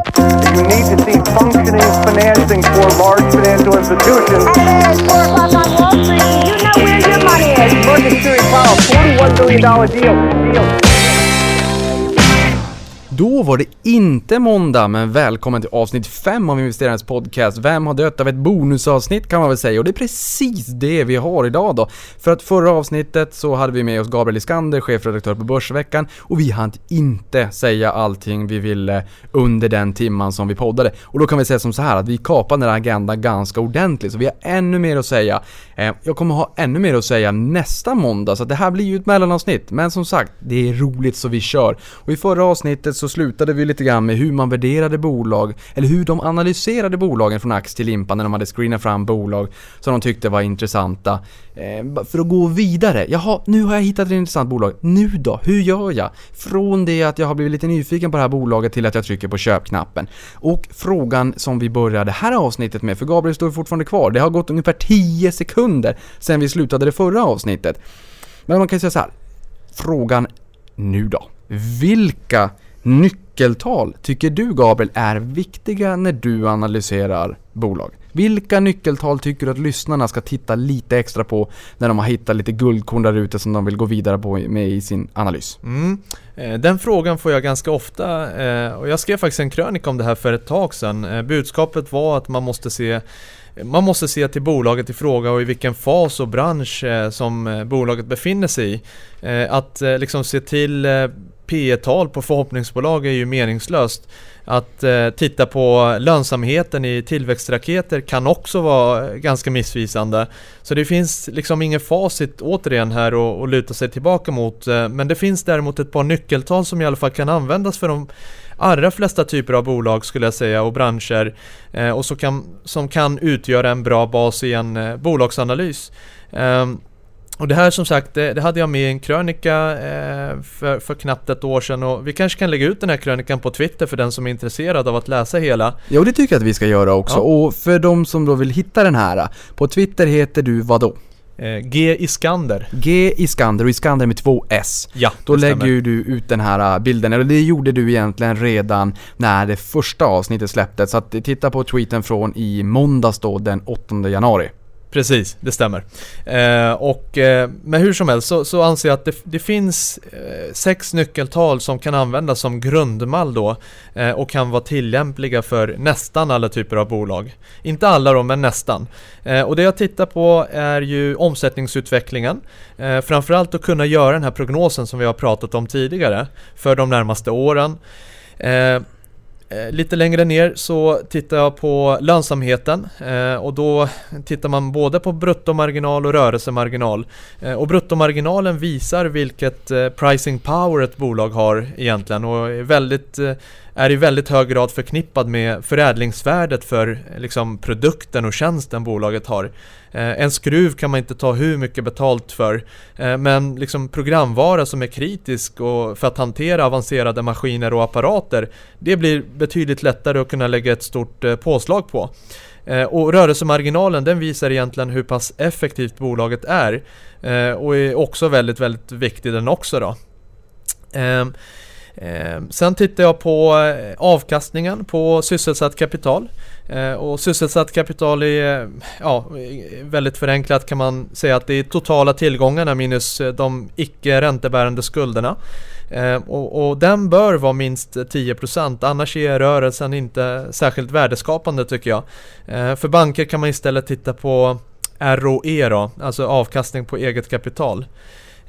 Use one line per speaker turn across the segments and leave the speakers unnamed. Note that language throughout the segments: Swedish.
You need to see functioning financing for large financial institutions.
And it's 4 o'clock on Wall Street. You know where your money is.
Security Powell, $41 billion deal. deal.
Då var det inte måndag, men välkommen till avsnitt 5 av Investerarens podcast. Vem har dött av ett bonusavsnitt kan man väl säga och det är precis det vi har idag då. För att förra avsnittet så hade vi med oss Gabriel Iskander, chefredaktör på Börsveckan och vi hann inte säga allting vi ville under den timman som vi poddade. Och då kan vi säga som så här att vi kapade den här agendan ganska ordentligt så vi har ännu mer att säga. Eh, jag kommer ha ännu mer att säga nästa måndag så det här blir ju ett mellanavsnitt. Men som sagt, det är roligt så vi kör. Och i förra avsnittet så slutade vi lite grann med hur man värderade bolag, eller hur de analyserade bolagen från ax till limpa när de hade screenat fram bolag som de tyckte var intressanta. Eh, för att gå vidare, jaha, nu har jag hittat ett intressant bolag. Nu då? Hur gör jag? Från det att jag har blivit lite nyfiken på det här bolaget till att jag trycker på köpknappen. Och frågan som vi började det här avsnittet med, för Gabriel står fortfarande kvar, det har gått ungefär 10 sekunder sedan vi slutade det förra avsnittet. Men man kan ju säga så här. Frågan nu då. Vilka nyckeltal tycker du Gabriel är viktiga när du analyserar bolag? Vilka nyckeltal tycker du att lyssnarna ska titta lite extra på när de har hittat lite guldkorn där ute som de vill gå vidare på med i sin analys?
Mm. Eh, den frågan får jag ganska ofta eh, och jag skrev faktiskt en krönika om det här för ett tag sedan. Eh, budskapet var att man måste se man måste se till bolaget i fråga och i vilken fas och bransch som bolaget befinner sig i. Att liksom se till P tal på förhoppningsbolag är ju meningslöst. Att eh, titta på lönsamheten i tillväxtraketer kan också vara ganska missvisande. Så det finns liksom ingen facit återigen här att luta sig tillbaka mot. Eh, men det finns däremot ett par nyckeltal som i alla fall kan användas för de allra flesta typer av bolag skulle jag säga och branscher eh, och så kan, som kan utgöra en bra bas i en eh, bolagsanalys. Ehm, och det här som sagt, det, det, hade jag med i en krönika eh, för, för knappt ett år sedan och vi kanske kan lägga ut den här krönikan på Twitter för den som är intresserad av att läsa hela.
Jo, det tycker jag att vi ska göra också. Ja. Och för de som då vill hitta den här, på Twitter heter du vad då?
Eh, G Iskander.
G Iskander och Iskander med två S.
Ja,
Då lägger ju du ut den här äh, bilden, eller det gjorde du egentligen redan när det första avsnittet släpptes. Så att titta på tweeten från i måndags då, den 8 januari.
Precis, det stämmer. Eh, och, eh, men hur som helst så, så anser jag att det, det finns eh, sex nyckeltal som kan användas som grundmall då eh, och kan vara tillämpliga för nästan alla typer av bolag. Inte alla då, men nästan. Eh, och det jag tittar på är ju omsättningsutvecklingen. Eh, framförallt att kunna göra den här prognosen som vi har pratat om tidigare för de närmaste åren. Eh, Eh, lite längre ner så tittar jag på lönsamheten eh, och då tittar man både på bruttomarginal och rörelsemarginal. Eh, och bruttomarginalen visar vilket eh, pricing power ett bolag har egentligen och är väldigt eh, är i väldigt hög grad förknippad med förädlingsvärdet för liksom, produkten och tjänsten bolaget har. Eh, en skruv kan man inte ta hur mycket betalt för, eh, men liksom programvara som är kritisk och för att hantera avancerade maskiner och apparater, det blir betydligt lättare att kunna lägga ett stort eh, påslag på. Och rörelsemarginalen den visar egentligen hur pass effektivt bolaget är och är också väldigt, väldigt viktig den också då. Ehm, sen tittar jag på eh, avkastningen på sysselsatt kapital. Ehm, och sysselsatt kapital är, ja, väldigt förenklat kan man säga att det är totala tillgångarna minus eh, de icke räntebärande skulderna. Ehm, och, och, den bör vara minst 10% annars är rörelsen inte särskilt värdeskapande tycker jag. För banker kan man istället titta på ROE då, alltså avkastning på eget kapital.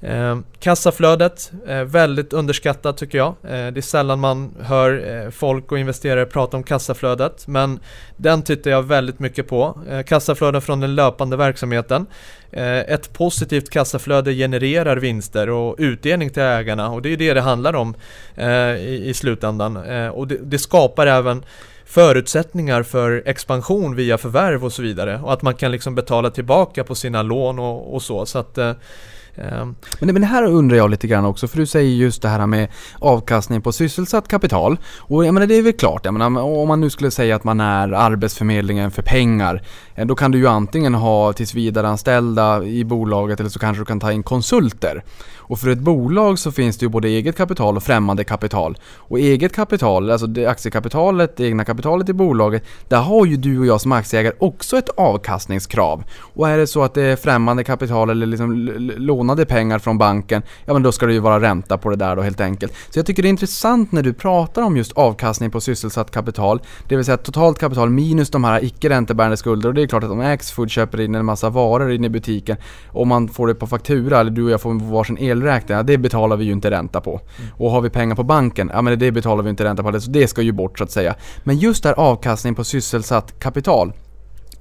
Eh, kassaflödet, eh, väldigt underskattat tycker jag. Eh, det är sällan man hör eh, folk och investerare prata om kassaflödet men den tittar jag väldigt mycket på. Eh, kassaflöden från den löpande verksamheten. Eh, ett positivt kassaflöde genererar vinster och utdelning till ägarna och det är det det handlar om eh, i, i, slutändan. Eh, och det, det skapar även förutsättningar för expansion via förvärv och så vidare och att man kan liksom betala tillbaka på sina lån och, och så. så att eh, Ehm.
Men, det- men här undrar jag lite grann också, för du säger just det här med avkastning på sysselsatt kapital. Och jag menar det är väl klart, jag menar, om man nu skulle säga att man är Arbetsförmedlingen för pengar, eh, då kan du ju antingen ha tillsvidareanställda i bolaget eller så kanske du kan ta in konsulter. Och för ett bolag så finns det ju både eget kapital och främmande kapital. Och eget kapital, alltså det aktiekapitalet, det egna kapitalet i bolaget, där har ju du och jag som aktieägare också ett avkastningskrav. Och är det så att det är främmande kapital eller liksom lån lånade pengar från banken, ja men då ska det ju vara ränta på det där då helt enkelt. Så jag tycker det är intressant när du pratar om just avkastning på sysselsatt kapital, det vill säga totalt kapital minus de här icke räntebärande skulder. Och det är klart att om Axfood köper in en massa varor in i butiken och man får det på faktura, eller du och jag får varsin elräkning, ja, det betalar vi ju inte ränta på. Och har vi pengar på banken, ja men det betalar vi inte ränta på, så det ska ju bort så att säga. Men just där avkastning på sysselsatt kapital,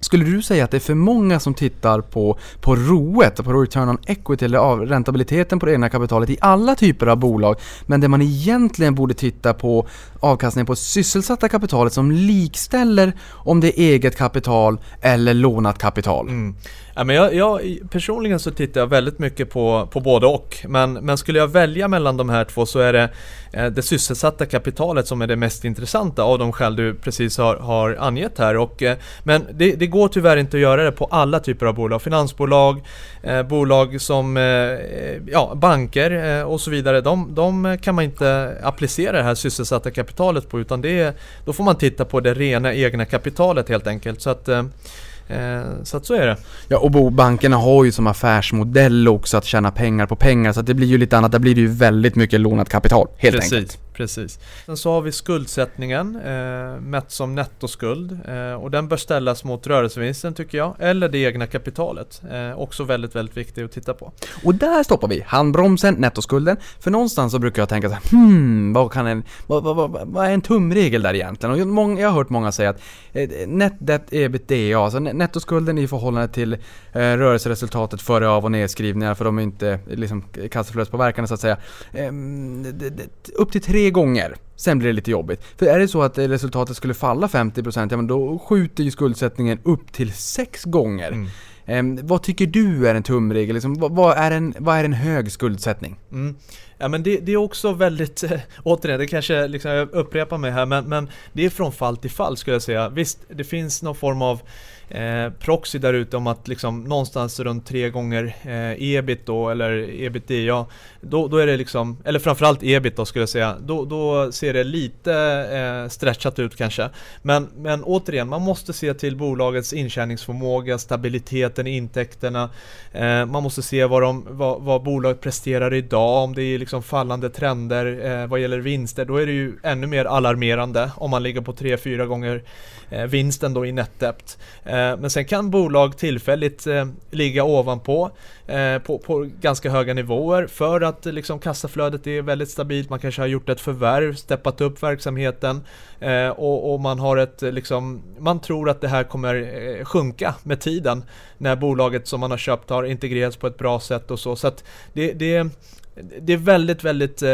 skulle du säga att det är för många som tittar på, på ROET, på return on equity eller av räntabiliteten på det egna kapitalet i alla typer av bolag, men det man egentligen borde titta på avkastningen på sysselsatta kapitalet som likställer om det är eget kapital eller lånat kapital?
Mm. Ja, men jag, jag, personligen så tittar jag väldigt mycket på, på både och. Men, men skulle jag välja mellan de här två så är det eh, det sysselsatta kapitalet som är det mest intressanta av de skäl du precis har, har angett här. Och, eh, men det, det går tyvärr inte att göra det på alla typer av bolag. Finansbolag, eh, bolag som eh, ja, banker eh, och så vidare. De, de kan man inte applicera det här sysselsatta kapitalet på utan det då får man titta på det rena egna kapitalet helt enkelt. Så att Eh, så att så är det.
Ja, och bankerna har ju som affärsmodell också att tjäna pengar på pengar, så att det blir ju lite annat. Där blir det ju väldigt mycket lånat kapital, helt
precis,
enkelt.
Precis. Sen så har vi skuldsättningen, eh, mätt som nettoskuld. Eh, och den bör ställas mot rörelsevinsten tycker jag, eller det egna kapitalet. Eh, också väldigt, väldigt viktigt att titta på.
Och där stoppar vi handbromsen, nettoskulden. För någonstans så brukar jag tänka så här, hmm, vad kan en, vad, vad, vad, vad är en tumregel där egentligen? Och jag, många, jag har hört många säga att eh, net debt ebitda, alltså net- nettoskulden i förhållande till eh, rörelseresultatet före av och nedskrivningar, för de är inte liksom kassaflödespåverkande så att säga. Ehm, det- det- upp till tre gånger. Sen blir det lite jobbigt. För är det så att eh, resultatet skulle falla 50% ja men då skjuter ju skuldsättningen upp till sex gånger.
Mm.
Ehm, vad tycker du är en tumregel? Liksom, vad, vad, är en, vad är en hög skuldsättning?
Mm. Ja men det, det är också väldigt, eh, återigen det kanske liksom, jag upprepar mig här men, men det är från fall till fall skulle jag säga. Visst, det finns någon form av eh, proxy där ute om att liksom någonstans runt tre gånger eh, ebit då eller ebitda då, då är det liksom, eller framförallt ebit då skulle jag säga, då, då ser det lite eh, stretchat ut kanske. Men, men återigen, man måste se till bolagets intjäningsförmåga, stabiliteten i intäkterna. Eh, man måste se vad, de, vad, vad bolaget presterar idag, om det är liksom fallande trender eh, vad gäller vinster. Då är det ju ännu mer alarmerande om man ligger på 3-4 gånger Eh, vinsten då i netdept. Eh, men sen kan bolag tillfälligt eh, ligga ovanpå eh, på, på ganska höga nivåer för att eh, liksom kassaflödet är väldigt stabilt. Man kanske har gjort ett förvärv, steppat upp verksamheten eh, och, och man har ett eh, liksom, man tror att det här kommer eh, sjunka med tiden när bolaget som man har köpt har integrerats på ett bra sätt och så. Så att det, det det är väldigt, väldigt eh,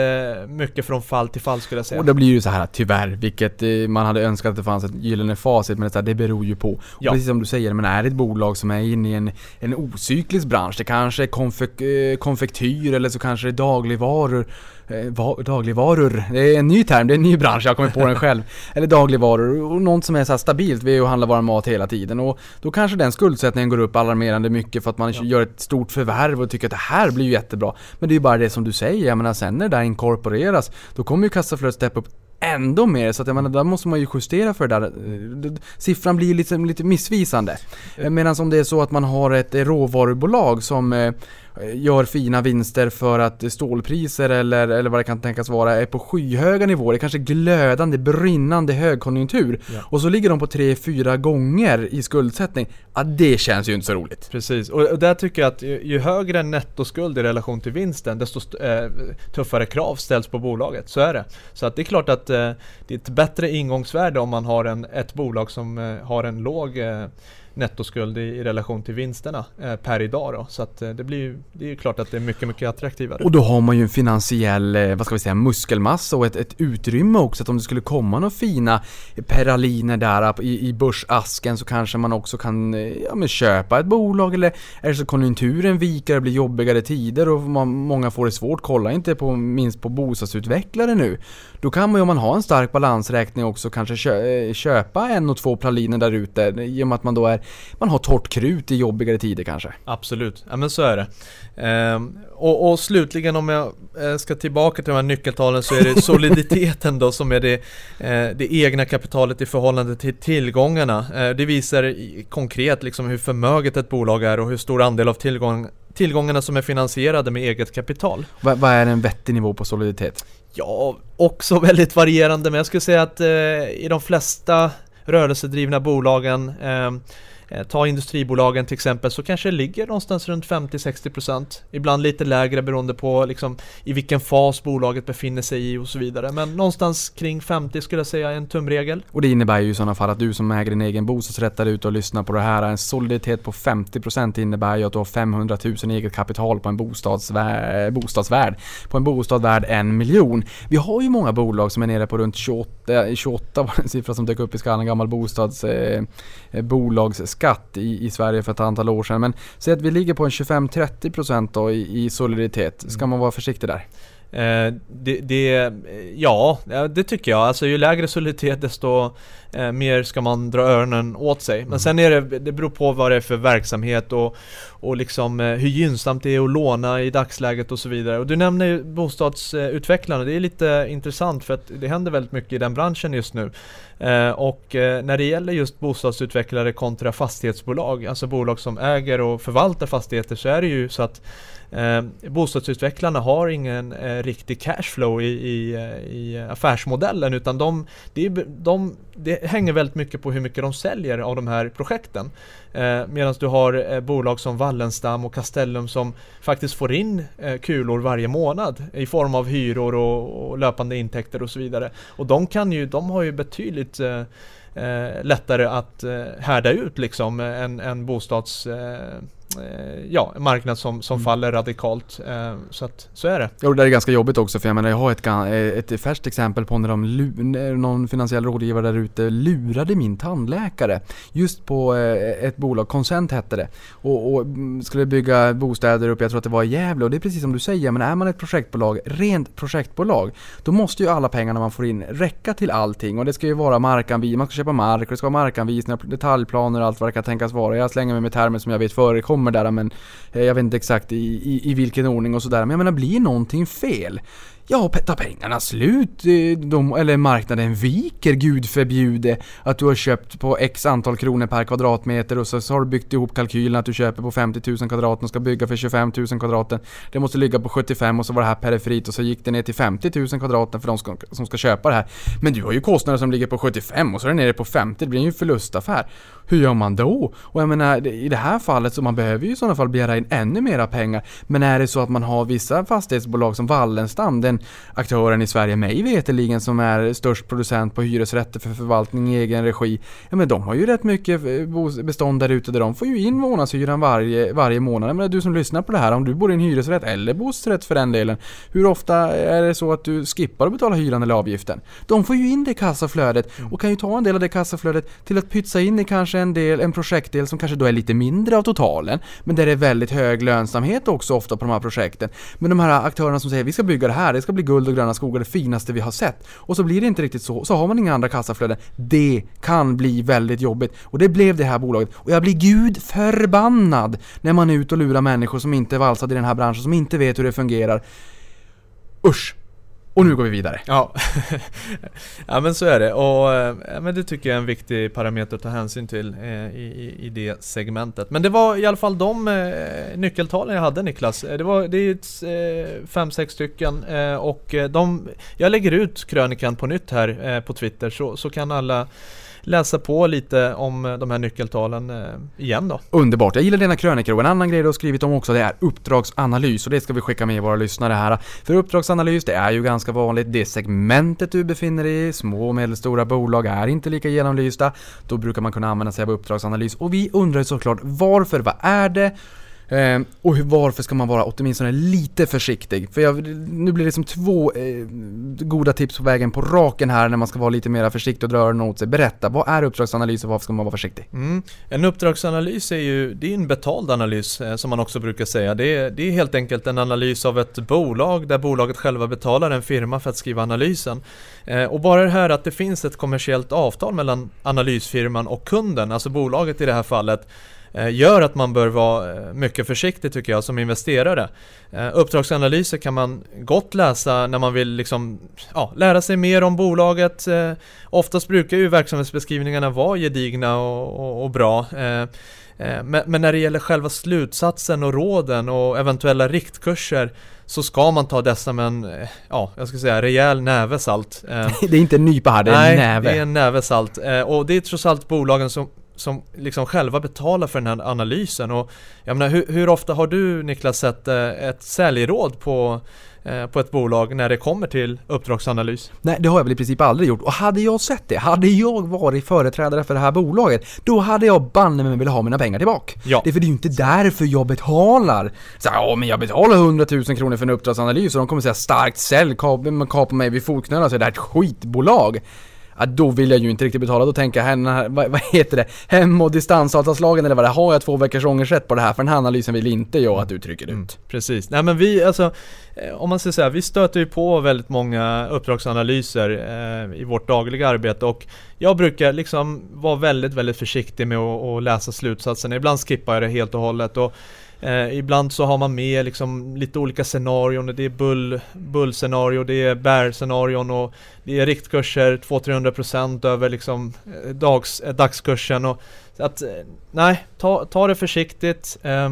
mycket från fall till fall skulle jag säga.
Och då blir det ju så här tyvärr, vilket eh, man hade önskat att det fanns ett gyllene facit, men det, här, det beror ju på.
Ja.
precis som du säger, men är det ett bolag som är inne i en, en ocyklisk bransch, det kanske är konfek, eh, konfektyr eller så kanske det är dagligvaror, eh, va, dagligvaror, det är en ny term, det är en ny bransch, jag har kommit på den själv. Eller dagligvaror, och något som är så här stabilt, vi är och handlar vår mat hela tiden. Och då kanske den skuldsättningen går upp alarmerande mycket för att man
Ja.
gör ett stort förvärv och tycker att det här blir ju jättebra. Men det är ju bara det som du säger, jag menar sen när det där inkorporeras, då kommer ju kassaflödet steppa upp ändå mer, så att jag menar, där måste man ju justera för det där. Eh, Siffran blir ju lite, lite missvisande. Eh, Medan om det är så att man har ett råvarubolag som eh, gör fina vinster för att stålpriser eller, eller vad det kan tänkas vara är på skyhöga nivåer, det är kanske glödande, brinnande högkonjunktur.
Ja.
Och så ligger de på 3-4 gånger i skuldsättning. Ja, det känns ju inte så roligt.
Precis, och där tycker jag att ju, ju högre nettoskuld i relation till vinsten desto st- eh, tuffare krav ställs på bolaget. Så är det. Så att det är klart att eh, det är ett bättre ingångsvärde om man har en, ett bolag som eh, har en låg eh, nettoskuld i, i relation till vinsterna eh, per idag då. Så att eh, det blir ju, det är ju klart att det är mycket, mycket attraktivare.
Och då har man ju en finansiell, eh, vad ska vi säga, muskelmassa och ett, ett utrymme också. Att om det skulle komma några fina peraliner där i, i börsasken så kanske man också kan eh, ja, men köpa ett bolag eller är det så konjunkturen viker, det blir jobbigare tider och man, många får det svårt. Kolla inte på, minst på bostadsutvecklare nu. Då kan man ju om man har en stark balansräkning också kanske eh, köpa en och två praliner där ute i och med att man då är, man har torrt krut i jobbigare tider kanske.
Absolut, ja men så är det. Ehm, och, och, slutligen om jag eh, ska tillbaka till de här nyckeltalen så är det soliditeten då som är det, eh, det egna kapitalet i förhållande till tillgångarna. Det visar konkret liksom hur förmöget ett bolag är och hur stor andel av tillgång, tillgångarna som är finansierade med eget kapital.
Vad va är en vettig nivå på soliditet?
Ja, också väldigt varierande men jag skulle säga att eh, i de flesta rörelsedrivna bolagen Eh, Eh, ta industribolagen till exempel så kanske det ligger någonstans runt 50-60% Ibland lite lägre beroende på liksom i vilken fas bolaget befinner sig i och så vidare. Men någonstans kring 50 skulle jag säga är en tumregel.
Och det innebär ju i sådana fall att du som äger din egen bostadsrätt där ute och lyssnar på det här, en soliditet på 50% innebär ju att du har 500 000 i eget kapital på en bostadsvärd, bostadsvärd. På en bostad värd en miljon. Vi har ju många bolag som är nere på runt 28, 28 var en siffra som dök upp i skallen, gammal bostadsbolags eh, i, i Sverige för ett antal år sedan. Men säg att vi ligger på en 25-30% då i, i soliditet. Ska man vara försiktig där?
Eh, det, det, ja, det tycker jag. Alltså ju lägre soliditet desto eh, mer ska man dra öronen åt sig. Men mm. sen är det, det beror på vad det är för verksamhet och, och liksom eh, hur gynnsamt det är att låna i dagsläget och så vidare. Och du nämner ju bostadsutvecklarna, det är lite intressant för att det händer väldigt mycket i den branschen just nu. Eh, och eh, när det gäller just bostadsutvecklare kontra fastighetsbolag, alltså bolag som äger och förvaltar fastigheter så är det ju så att Eh, bostadsutvecklarna har ingen eh, riktig cashflow i, i, eh, i affärsmodellen utan de, de, de, det Eh, hänger väldigt mycket på hur mycket de säljer av de här projekten. Eh, Medan du har eh, bolag som Wallenstam och Castellum som faktiskt får in eh, kulor varje månad i form av hyror och, och, löpande intäkter och så vidare. Och de kan ju, de har ju betydligt eh, eh, lättare att eh, härda ut liksom eh, en, en bostads Eh, ja, en marknad som, som mm. faller radikalt. Eh, så att, så är det.
Ja, och det är ganska jobbigt också för jag menar jag har ett, eh, ett färskt exempel på när de, någon finansiell rådgivare där ute lurade min tandläkare. Just på ett bolag, Consent hette det. Och, och, skulle bygga bostäder uppe, jag tror att det var i Gävle. Och det är precis som du säger, men är man ett projektbolag, rent projektbolag, då måste ju alla pengarna man får in räcka till allting. Och det ska ju vara markanvisning, man ska köpa mark och det ska vara markanvisningar, detaljplaner och allt vad det kan tänkas vara. Jag slänger mig med termer som jag vet förekommer kommer där men eh, jag vet inte exakt i, i, i vilken ordning och sådär. Men jag menar, blir någonting fel? Ja, tar pengarna slut, eh, de, eller marknaden viker, gud förbjude, att du har köpt på x antal kronor per kvadratmeter och så, så har du byggt ihop kalkylen att du köper på 50 000 kvadrat och ska bygga för 25 000 kvadraten. Det måste ligga på 75 och så var det här periferit och så gick det ner till 50 000 kvadraten för de ska, som ska köpa det här. Men du har ju kostnader som ligger på 75 och så är det nere på 50, det blir ju en förlustaffär. Hur gör man då? Och jag menar, i det här fallet så man behöver ju i sådana fall begära in ännu mera pengar. Men är det så att man har vissa fastighetsbolag som Wallenstam, den aktören i Sverige mig veterligen som är störst producent på hyresrätter för förvaltning i egen regi. Ja men de har ju rätt mycket eh, bestånd där ute där de får ju in månadshyran varje, varje månad. Menar du som lyssnar på det här, om du bor i en hyresrätt eller bostadsrätt för den delen. Hur ofta är det så att du skippar att betala hyran eller avgiften? De får ju in det kassaflödet och kan ju ta en del av det kassaflödet till att pytsa in i kanske en, del, en projektdel som kanske då är lite mindre av totalen, men där det är väldigt hög lönsamhet också ofta på de här projekten. Men de här aktörerna som säger vi ska bygga det här, det ska bli guld och gröna skogar, det finaste vi har sett. Och så blir det inte riktigt så, så har man inga andra kassaflöden. Det kan bli väldigt jobbigt. Och det blev det här bolaget. Och jag blir gud förbannad när man är ute och lurar människor som inte är valsade i den här branschen, som inte vet hur det fungerar. Usch! Och nu går vi vidare.
Ja, ja men så är det. Och eh, ja, men det tycker jag är en viktig parameter att ta hänsyn till eh, i, i, det segmentet. Men det var i alla fall de eh, nyckeltalen jag hade Niklas. Eh, det, var, det är eh, fem, sex stycken eh, och de, jag lägger ut krönikan på nytt här på Twitter så, så kan alla läsa på lite om eh, de här nyckeltalen eh, igen då.
Underbart, jag gillar dina krönikor och en annan grej du har skrivit om också det är uppdragsanalys och det ska vi skicka med våra lyssnare här. För uppdragsanalys det är ju ganska vanligt. Det segmentet du befinner dig i, små och medelstora bolag, är inte lika genomlysta. Då brukar man kunna använda sig av uppdragsanalys. Och vi undrar såklart varför, vad är det? Eh, och hur, varför ska man vara åtminstone lite försiktig? För jag, nu blir det som två eh, goda tips på vägen på raken här när man ska vara lite mer försiktig och dra öronen åt sig. Berätta, vad är uppdragsanalys och varför ska man vara försiktig?
Mm. En uppdragsanalys är ju, det är en betald analys eh, som man också brukar säga. Det är, det är helt enkelt en analys av ett bolag där bolaget själva betalar en firma för att skriva analysen. Eh, och bara det här att det finns ett kommersiellt avtal mellan analysfirman och kunden, alltså bolaget i det här fallet, gör att man bör vara eh, mycket försiktig tycker jag som investerare. Eh, Uppdragsanalyser kan man gott läsa när man vill liksom, ja, lära sig mer om bolaget. Eh, Oftast brukar ju verksamhetsbeskrivningarna vara gedigna och, och, och bra. Eh, eh, Men, men när det gäller själva slutsatsen och råden och eventuella riktkurser så ska man ta dessa med en, eh, ja, jag ska säga rejäl näve salt. Eh,
Det är inte en nypa här, det är
Nej,
en näve.
det är en näve salt. Eh, och det är trots allt bolagen som, som liksom själva betalar för den här analysen. Och jag menar, hur, hur ofta har du Niklas sett eh, ett säljråd på, eh, på ett bolag när det kommer till uppdragsanalys?
Nej, det har jag väl i princip aldrig gjort. Och hade jag sett det, hade jag varit företrädare för det här bolaget, då hade jag banne mig velat ha mina pengar tillbaka.
Ja.
Det är för det är ju inte därför jag betalar. Så, ja, men jag betalar 100 000 kronor för en uppdragsanalys och de kommer säga starkt sälj, kapa mig vid fotknölarna, så är det här ett skitbolag. Ja, då vill jag ju inte riktigt betala, då tänker jag, här, vad, vad heter det, hem och distansavtalslagen eller vad det är, har jag två veckors ångersätt på det här? För den här analysen vill inte jag att du trycker ut.
Mm, precis. Nej men vi, alltså, eh, om man ska säga, vi stöter ju på väldigt många uppdragsanalyser eh, i vårt dagliga arbete och jag brukar liksom vara väldigt, väldigt försiktig med att, att läsa slutsatsen. Ibland skippar jag det helt och hållet och eh, ibland så har man med liksom lite olika scenarion. Det är bull, bull-scenario, det är bear-scenarion och det är riktkurser 200-300% över liksom eh, dags, eh, dagskursen och så att, eh, nej, ta, ta det försiktigt. Eh,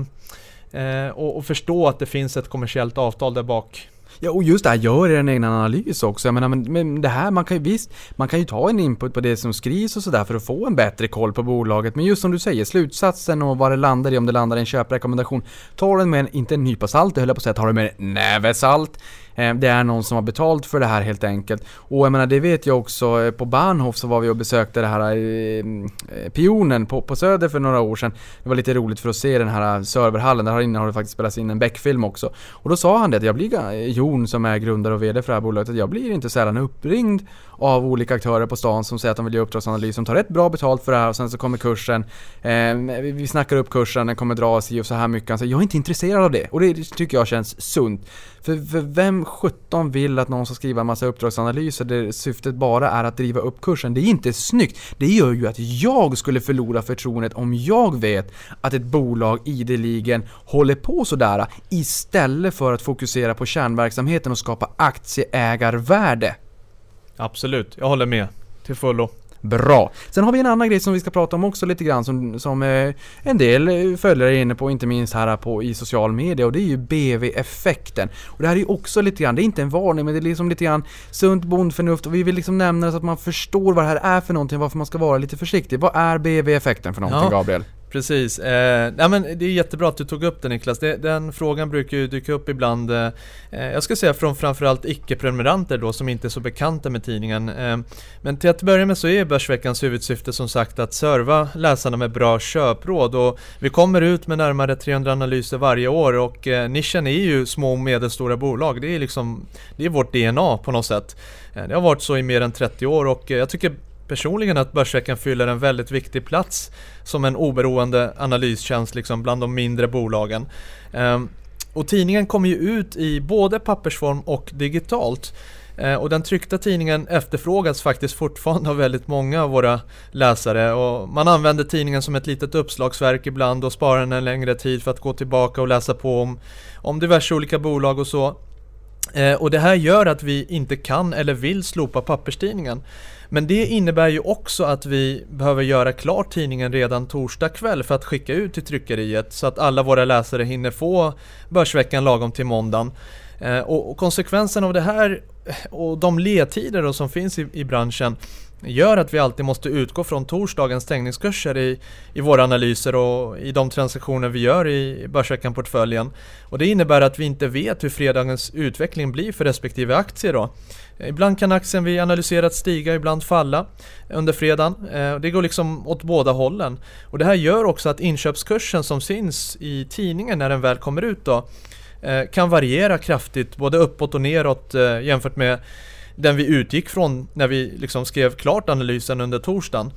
Eh, och, och förstå att det finns ett kommersiellt avtal där bak.
Ja, och just det här, gör er en egen analys också. Jag menar, men, men det här, man kan ju visst, man kan ju ta en input på det som skrivs och sådär för att få en bättre koll på bolaget. Men just som du säger, slutsatsen och vad det landar i, om det landar i en köprekommendation. Ta den med, en, inte en nypa salt, det höll jag på att säga, ta den med en näve salt. Eh, det är någon som har betalt för det här helt enkelt. Och jag menar, det vet jag också, eh, på Bahnhof så var vi och besökte det här eh, eh, Pionen på, på Söder för några år sedan. Det var lite roligt för att se den här serverhallen, där inne har det faktiskt spelats in en Beck-film också. Och då sa han det att jag blir, Jon som är grundare och VD för det här bolaget, att jag blir inte sällan uppringd av olika aktörer på stan som säger att de vill göra uppdragsanalys, som tar rätt bra betalt för det här och sen så kommer kursen, eh, vi vi snackar upp kursen, den kommer dras sig och så här mycket. Han säger, jag är inte intresserad av det. Och det tycker jag känns sunt. För, för vem 17 vill att någon ska skriva en massa uppdragsanalyser där syftet bara är att driva upp kursen? Det är inte snyggt. Det gör ju att jag skulle förlora förtroendet om jag vet att ett bolag ideligen håller på sådär istället för att fokusera på kärnverksamheten och skapa aktieägarvärde.
Absolut, jag håller med. Till fullo.
Bra. Sen har vi en annan grej som vi ska prata om också lite grann som, som eh, en del eh, följare är inne på, inte minst här på i social media och det är ju BV-effekten. Och det här är ju också lite grann, det är inte en varning men det är liksom lite grann sunt bondförnuft och vi vill liksom nämna det så att man förstår vad det här är för någonting, varför man ska vara lite försiktig. Vad är BV-effekten för någonting
Ja.
Gabriel?
Precis. Eh, nej men det är jättebra att du tog upp det Niklas. Det, den frågan brukar ju dyka upp ibland. Eh, eh jag ska säga från framförallt icke-prenumeranter då som inte är så bekanta med tidningen. Eh, men till att börja med så är Börsveckans huvudsyfte som sagt att serva läsarna med bra köpråd och vi kommer ut med närmare 300 analyser varje år och eh, nischen är ju små och medelstora bolag. Det är liksom, det är vårt DNA på något sätt. Eh, det har varit så i mer än 30 år och eh, jag tycker personligen att Börsveckan fyller en väldigt viktig plats som en oberoende analystjänst liksom bland de mindre bolagen. Ehm, och tidningen kommer ju ut i både pappersform och digitalt. Ehm, och den tryckta tidningen efterfrågas faktiskt fortfarande av väldigt många av våra läsare och man använder tidningen som ett litet uppslagsverk ibland och sparar den en längre tid för att gå tillbaka och läsa på om, om diverse olika bolag och så. Ehm, och det här gör att vi inte kan eller vill slopa papperstidningen. Men det innebär ju också att vi behöver göra klart tidningen redan torsdag kväll för att skicka ut till tryckeriet så att alla våra läsare hinner få Börsveckan lagom till måndagen. Eh, och, och konsekvensen av det här och de ledtider då som finns i, i branschen gör att vi alltid måste utgå från torsdagens stängningskurser i, i våra analyser och i de transaktioner vi gör i Börsveckan-portföljen. Och det innebär att vi inte vet hur fredagens utveckling blir för respektive aktie då. Ibland kan aktien vi analyserat stiga, ibland falla under fredagen. Eh, det går liksom åt båda hållen. Och det här gör också att inköpskursen som syns i tidningen när den väl kommer ut då eh, kan variera kraftigt både uppåt och neråt eh, jämfört med den vi utgick från när vi liksom skrev klart analysen under torsdagen.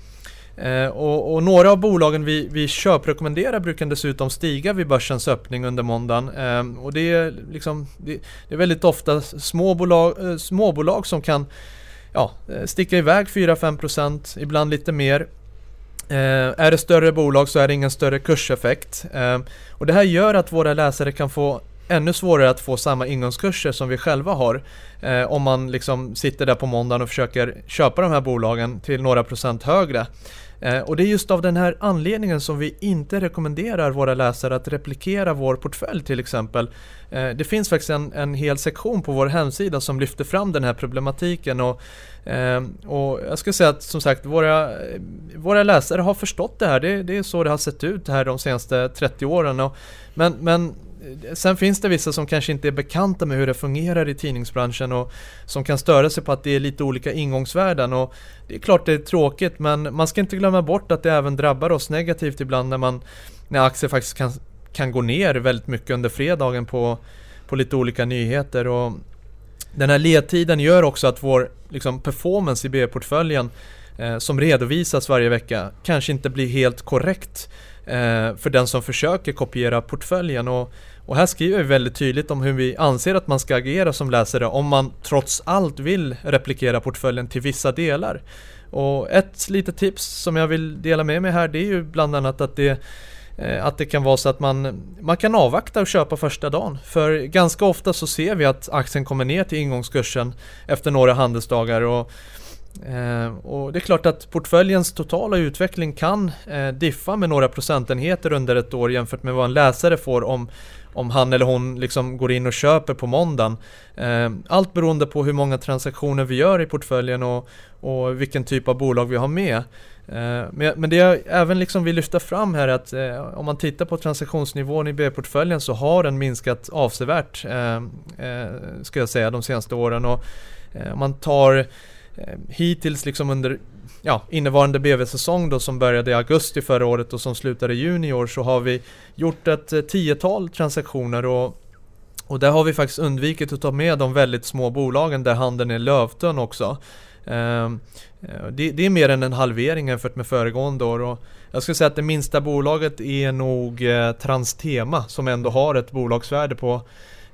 Eh, och, och, några av bolagen vi, vi köprekommenderar brukar dessutom stiga vid börsens öppning under måndagen. Eh, och det är, liksom, det, det, är väldigt ofta småbolag, eh, småbolag som kan ja, eh, sticka iväg 4-5% ibland lite mer. Eh, är det större bolag så är det ingen större kurseffekt. Eh, och det här gör att våra läsare kan få ännu svårare att få samma ingångskurser som vi själva har. Eh, om man liksom sitter där på måndagen och försöker köpa de här bolagen till några procent högre. Eh, och det är just av den här anledningen som vi inte rekommenderar våra läsare att replikera vår portfölj till exempel. Eh, det finns faktiskt en, en hel sektion på vår hemsida som lyfter fram den här problematiken och, eh, och jag ska säga att som sagt våra, våra läsare har förstått det här. Det, det är så det har sett ut här de senaste 30 åren. Och, men, men Sen finns det vissa som kanske inte är bekanta med hur det fungerar i tidningsbranschen och som kan störa sig på att det är lite olika ingångsvärden och det är klart det är tråkigt men man ska inte glömma bort att det även drabbar oss negativt ibland när man när aktier faktiskt kan, kan gå ner väldigt mycket under fredagen på, på lite olika nyheter och den här ledtiden gör också att vår liksom, performance i B-portföljen eh, som redovisas varje vecka kanske inte blir helt korrekt eh, för den som försöker kopiera portföljen. Och, och här skriver vi väldigt tydligt om hur vi anser att man ska agera som läsare om man trots allt vill replikera portföljen till vissa delar. Och ett litet tips som jag vill dela med mig här det är ju bland annat att det eh, att det kan vara så att man, man kan avvakta och köpa första dagen. För ganska ofta så ser vi att aktien kommer ner till ingångskursen efter några handelsdagar. Och eh, och det är klart att portföljens totala utveckling kan eh, diffa med några procentenheter under ett år jämfört med vad en läsare får om, om han eller hon liksom går in och köper på måndagen. Eh, allt beroende på hur många transaktioner vi gör i portföljen och, och vilken typ av bolag vi har med. Eh, men, det jag även liksom vill lyfta fram här är att eh, om man tittar på transaktionsnivån i B-portföljen så har den minskat avsevärt, ska jag säga, de senaste åren. Och, om man tar Eh, hittills liksom under ja, innevarande BV-säsong då som började i augusti förra året och som slutade i juni i år så har vi gjort ett eh, tiotal transaktioner och och där har vi faktiskt undvikit att ta med de väldigt små bolagen där handeln är lövtunn också. Ehm, eh, det, det, är mer än en halvering jämfört med föregående år och jag skulle säga att det minsta bolaget är nog Transtema som ändå har ett bolagsvärde på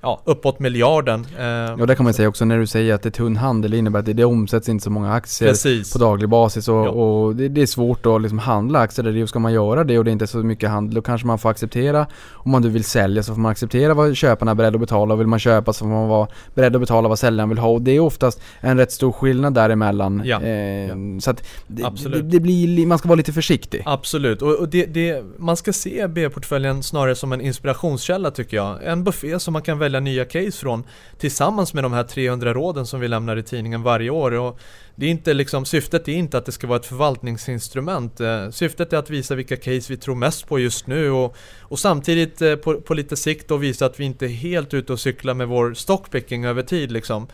ja, uppåt miljarden.
Eh, ja, det kan man säga också när du säger att det är tunn handel. Innebär att det, det omsätts inte så många aktier
Precis.
på daglig basis och, ja. och det, det, är svårt att liksom handla aktier. Det, ska man göra det och det är inte så mycket handel, då kanske man får acceptera om man nu vill sälja så får man acceptera vad köparna är beredda att betala och vill man köpa så får man vara beredd att betala vad säljaren vill ha och det är oftast en rätt stor skillnad däremellan.
Ja. Eh, ja.
Så att det, det, blir, man ska vara lite försiktig.
Absolut, och, och det, man ska se B-portföljen snarare som en inspirationskälla tycker jag. En buffé som man kan välja välja nya case från tillsammans med de här 300 råden som vi lämnar i tidningen varje år. Och det är inte liksom, syftet är inte att det ska vara ett förvaltningsinstrument. Eh, syftet är att visa vilka case vi tror mest på just nu och, och samtidigt eh, på, på, lite sikt då visa att vi inte är helt ute och cyklar med vår stockpicking över tid. Liksom.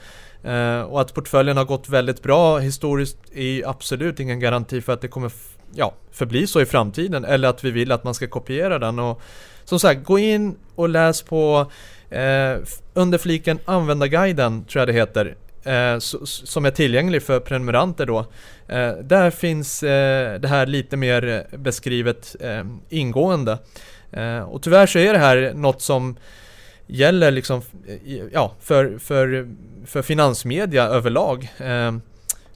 Eh, och att portföljen har gått väldigt bra historiskt är absolut ingen garanti för att det kommer ja, förbli så i framtiden eller att vi vill att man ska kopiera den. Och som sagt, gå in och läs på Eh, under fliken användarguiden, tror jag det heter, eh, som är tillgänglig för prenumeranter då. Eh, där finns eh, det här lite mer eh, beskrivet eh, ingående. Eh, och tyvärr så är det här något som gäller liksom, eh, ja, för, för, för finansmedia överlag.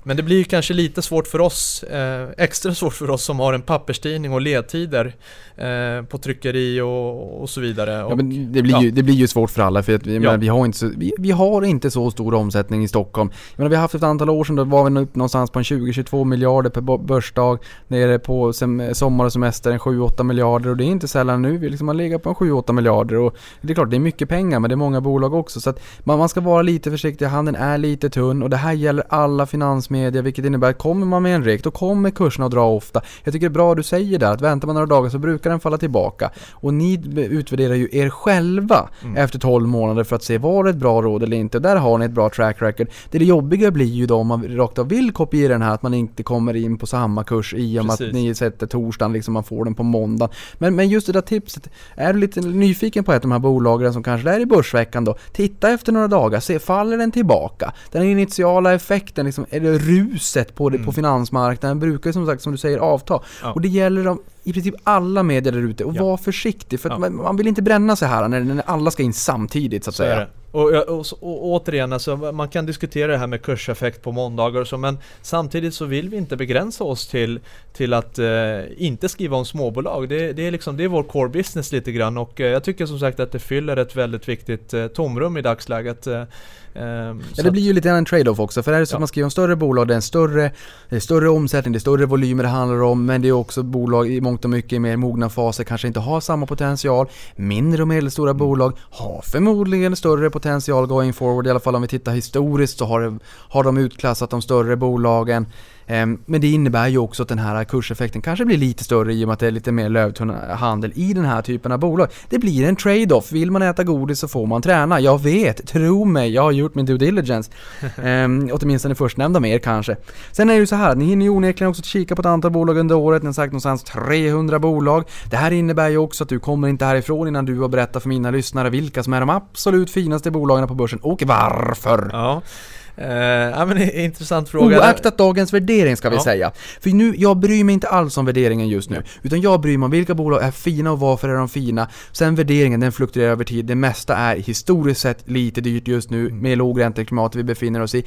Men det blir ju kanske lite svårt för oss, eh, extra svårt för oss som har en papperstidning och ledtider eh, på tryckeri och, och så vidare.
Ja,
Och,
men det, blir
ja.
ju, det blir ju svårt för alla för att vi,
Ja.
men vi, har inte så, vi, vi har inte så stor omsättning i Stockholm. Jag menar, vi har haft ett antal år sedan, då var vi upp någonstans på en 20-22 miljarder per börsdag. Nere på sem, sommar och semester en 7-8 miljarder och det är inte sällan nu. Vi liksom har legat på en 7-8 miljarder och det är klart det är mycket pengar men det är många bolag också. Så att man, man ska vara lite försiktig, handeln är lite tunn och det här gäller alla finansmedier vilket innebär att kommer man med en rek då kommer kurserna att dra ofta. Jag tycker det är bra du säger där att väntar man några dagar så brukar den falla tillbaka. Och ni utvärderar ju er själva efter 12 månader för att se var det ett bra råd eller inte. Där har ni ett bra track record. Det, det jobbiga blir ju då om man rakt av vill kopiera den här att man inte kommer in på samma kurs i och med att ni sätter torsdagen liksom, man får den på måndagen. Men, men just det där tipset, är du lite nyfiken på ett av de här bolagen som kanske är i Börsveckan då, titta efter några dagar, se, faller den tillbaka? Den initiala effekten, liksom, är det ruset på, det, på finansmarknaden brukar som sagt, som du säger, avta.
Mm. Ja.
Och det gäller de, i princip alla medier där ute, och
Ja.
var försiktig, för
Ja.
man, man vill inte bränna sig här när, när alla ska in samtidigt så att
Så
säga.
Och, och, så- och återigen, alltså, man kan diskutera det här med kurseffekt på måndagar och så, men samtidigt så vill vi inte begränsa oss till, till att eh, inte skriva om småbolag. Det, det, är liksom, det är vår core business lite grann och eh, jag tycker som sagt att det fyller ett väldigt viktigt eh, tomrum i dagsläget. Eh, ehm,
Ja, det blir ju lite en trade-off också, för är det så
Ja.
att man skriver om större bolag, det är en större, det är större omsättning, det är större volymer det handlar om, men det är också bolag i mångt och mycket i mer mogna faser, kanske inte har samma potential. Mindre och medelstora
Mm.
bolag har förmodligen större potential going forward, i alla fall om vi tittar historiskt så har, det, har de utklassat de större bolagen. Ehm, Men det innebär ju också att den här kurseffekten kanske blir lite större i och med att det är lite mer lövtunn handel i den här typen av bolag. Det blir en trade-off. Vill man äta godis så får man träna. Jag vet, tro mig, jag har gjort min due diligence. Ehm, åtminstone förstnämnda med er kanske. Sen är det ju så här, ni hinner ju onekligen också kika på ett antal bolag under året. Ni har sagt någonstans 300 bolag. Det här innebär ju också att du kommer inte härifrån innan du har berättat för mina lyssnare vilka som är de absolut finaste bolagen på börsen och varför.
Ja. Eh, ja men intressant fråga.
Oaktat dagens värdering ska vi
Ja.
säga. För nu, jag bryr mig inte alls om värderingen just nu. Utan jag bryr mig om vilka bolag är fina och varför är de fina. Sen värderingen, den fluktuerar över tid. Det mesta är historiskt sett lite dyrt just nu med lågränteklimatet vi befinner oss i.